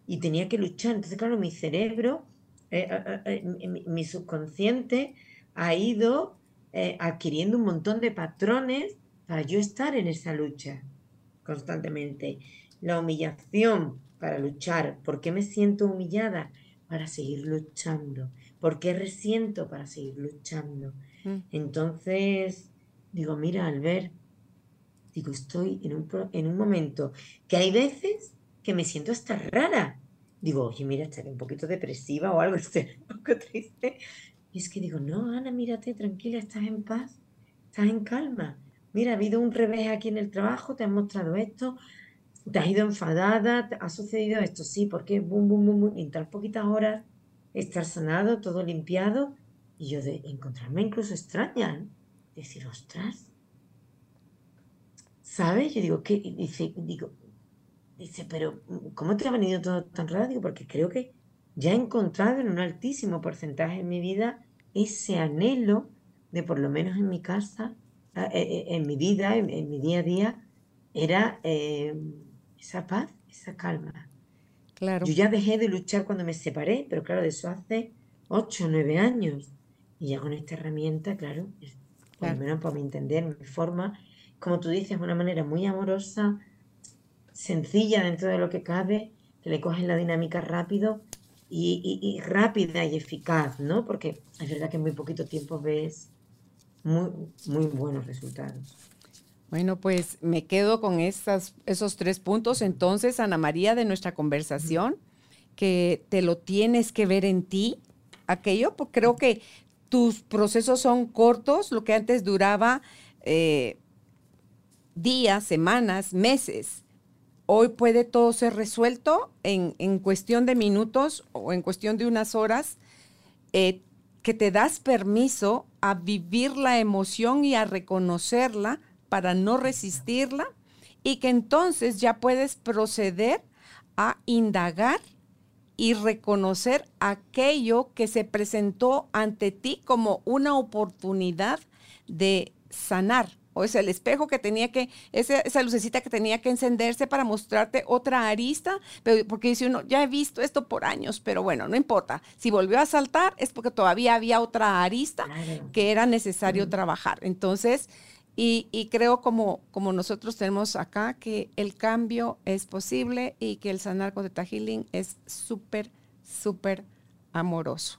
Y tenía que luchar. Entonces, claro, mi cerebro, eh, eh, mi, mi subconsciente ha ido eh, adquiriendo un montón de patrones para yo estar en esa lucha constantemente. La humillación para luchar. ¿Por qué me siento humillada? Para seguir luchando. ¿Por qué resiento? Para seguir luchando. Mm. Entonces, digo, mira, Albert, digo, estoy en un, en un momento que hay veces que me siento hasta rara. Digo, oye, mira, estaré un poquito depresiva o algo, estoy un poco triste. Y es que digo, no, Ana, mírate, tranquila, estás en paz, estás en calma. Mira, ha habido un revés aquí en el trabajo, te han mostrado esto, te has ido enfadada, ha sucedido esto, sí, porque bum, bum, bum, bum, en tan poquitas horas estar sanado, todo limpiado, y yo de encontrarme incluso extraña, ¿eh? decir, ostras, ¿sabes? Yo digo, ¿qué? Dice, digo, dice, pero ¿cómo te ha venido todo tan? Digo, porque creo que ya he encontrado en un altísimo porcentaje en mi vida ese anhelo de por lo menos en mi casa, eh, eh, en mi vida, en, mi día a día, era em, esa paz, esa calma. Claro. Yo ya dejé de luchar cuando me separé, pero claro, de eso hace 8 o 9 años. Y ya con esta herramienta, claro, por lo menos para mi entender, mi forma, como tú dices, una manera muy amorosa, sencilla dentro de lo que cabe, que le coges la dinámica rápido y, rápida y eficaz, ¿no? Porque es verdad que en muy poquito tiempo ves muy, muy buenos resultados. Bueno, pues me quedo con esas, esos tres puntos. Entonces, Ana María, de nuestra conversación, que te lo tienes que ver en ti, aquello, porque creo que tus procesos son cortos, lo que antes duraba eh, días, semanas, meses Hoy puede todo ser resuelto en, cuestión de minutos o en cuestión de unas horas, eh, que te das permiso a vivir la emoción y a reconocerla para no resistirla y que entonces ya puedes proceder a indagar y reconocer aquello que se presentó ante ti como una oportunidad de sanar o es el espejo que tenía que, esa, esa, lucecita que tenía que encenderse para mostrarte otra arista, pero porque dice uno, ya he visto esto por años, pero bueno, no importa. Si volvió a saltar es porque todavía había otra arista que era necesario trabajar. Entonces, y, y, creo como, como nosotros tenemos acá que el cambio es posible y que el sanar con Teta Healing es súper, súper amoroso.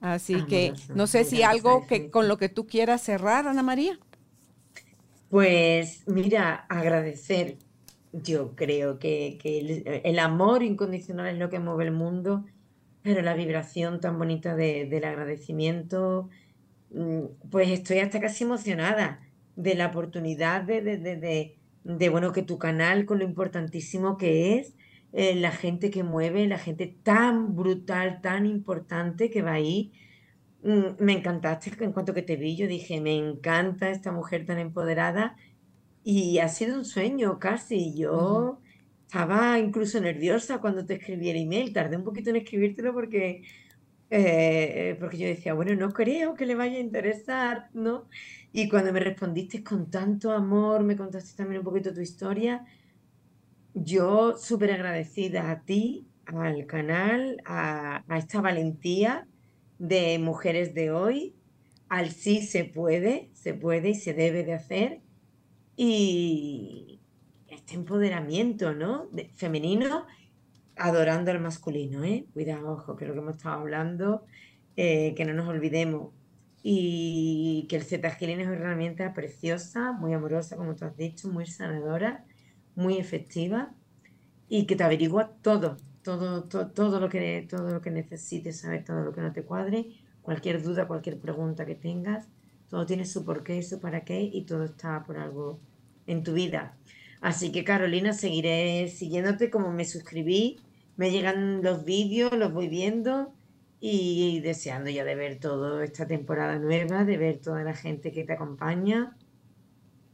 Así que no sé si algo que con lo que tú quieras cerrar, Ana María. Pues mira, agradecer. Yo creo que, el, amor incondicional es lo que mueve el mundo, pero la vibración tan bonita del agradecimiento, mm, pues estoy hasta casi emocionada de la oportunidad de, de, bueno, que tu canal, con lo importantísimo que es, eh, la gente que mueve, la gente tan brutal, tan importante que va ahí me encantaste en cuanto que te vi, yo dije, me encanta esta mujer tan empoderada y ha sido un sueño casi. Yo estaba incluso nerviosa cuando te escribí el email, tardé un poquito en escribírtelo porque, eh, porque yo decía, bueno, no creo que le vaya a interesar, ¿no? Y cuando me respondiste con tanto amor, me contaste también un poquito tu historia, yo súper agradecida a ti, al canal, a, a esta valentía de mujeres de hoy, al sí se puede, se puede y se debe de hacer, y este empoderamiento, ¿no? femenino, adorando al masculino, ¿eh? Cuidado, ojo, que lo que hemos estado hablando, eh, que no nos olvidemos. Y que el Z es una herramienta preciosa, muy amorosa, como tú has dicho, muy sanadora, muy efectiva y que te averigua todo, todo, todo, lo que, todo lo que necesites saber, todo lo que no te cuadre, cualquier duda, cualquier pregunta que tengas, todo tiene su porqué su para qué y todo está por algo en tu vida. Así que Carolina, seguiré siguiéndote como me suscribí, me llegan los vídeos, los voy viendo y deseando ya de ver toda esta temporada nueva, de ver toda la gente que te acompaña.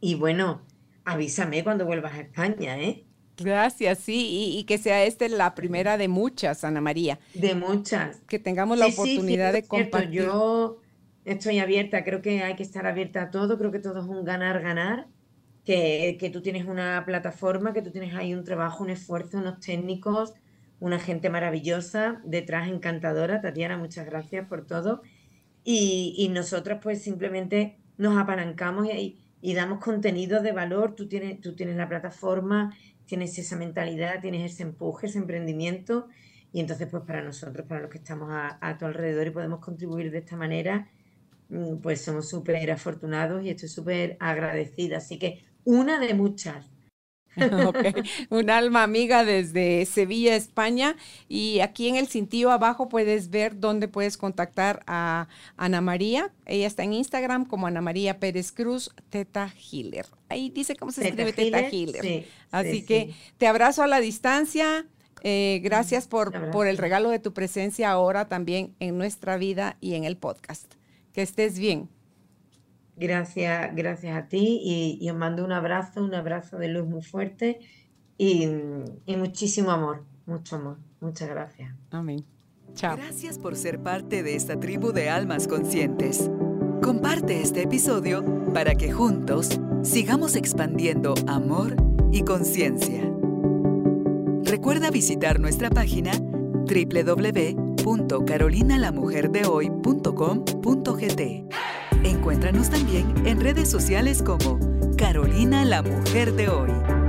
Y bueno, avísame cuando vuelvas a España, ¿eh? Gracias, sí, y, que sea esta la primera de muchas, Ana María. De muchas. Que tengamos la oportunidad de compartir. Yo estoy abierta, creo que hay que estar abierta a todo, creo que todo es un ganar-ganar, que, que tú tienes una plataforma, que tú tienes ahí un trabajo, un esfuerzo, unos técnicos, una gente maravillosa, detrás encantadora. Tatiana, muchas gracias por todo. Y, y nosotros pues simplemente nos apalancamos y, y, damos contenido de valor. Tú tienes, tú tienes la plataforma, tienes esa mentalidad, tienes ese empuje, ese emprendimiento. Y entonces pues para nosotros, para los que estamos a, a tu alrededor y podemos contribuir de esta manera, mm, pues somos súper afortunados y estoy súper agradecida. Así que una de muchas. Un alma amiga desde Sevilla, España. Y aquí en el cintillo abajo puedes ver dónde puedes contactar a Ana María. Ella está en Instagram como Ana María Pérez Cruz, Teta Healer. Ahí dice cómo se escribe Teta Healer. Así que te abrazo a la distancia. Eh, gracias por, por el regalo de tu presencia ahora también en nuestra vida y en el podcast. Que estés bien. Gracias, gracias a ti y, os mando un abrazo, un abrazo de luz muy fuerte y, y muchísimo amor, mucho amor. Muchas gracias. Amén. Chao. Gracias por ser parte de esta tribu de almas conscientes. Comparte este episodio para que juntos sigamos expandiendo amor y conciencia. Recuerda visitar nuestra página www.carolinalamujerdehoy.com.gt. Encuéntranos también en redes sociales como Carolina la Mujer de Hoy.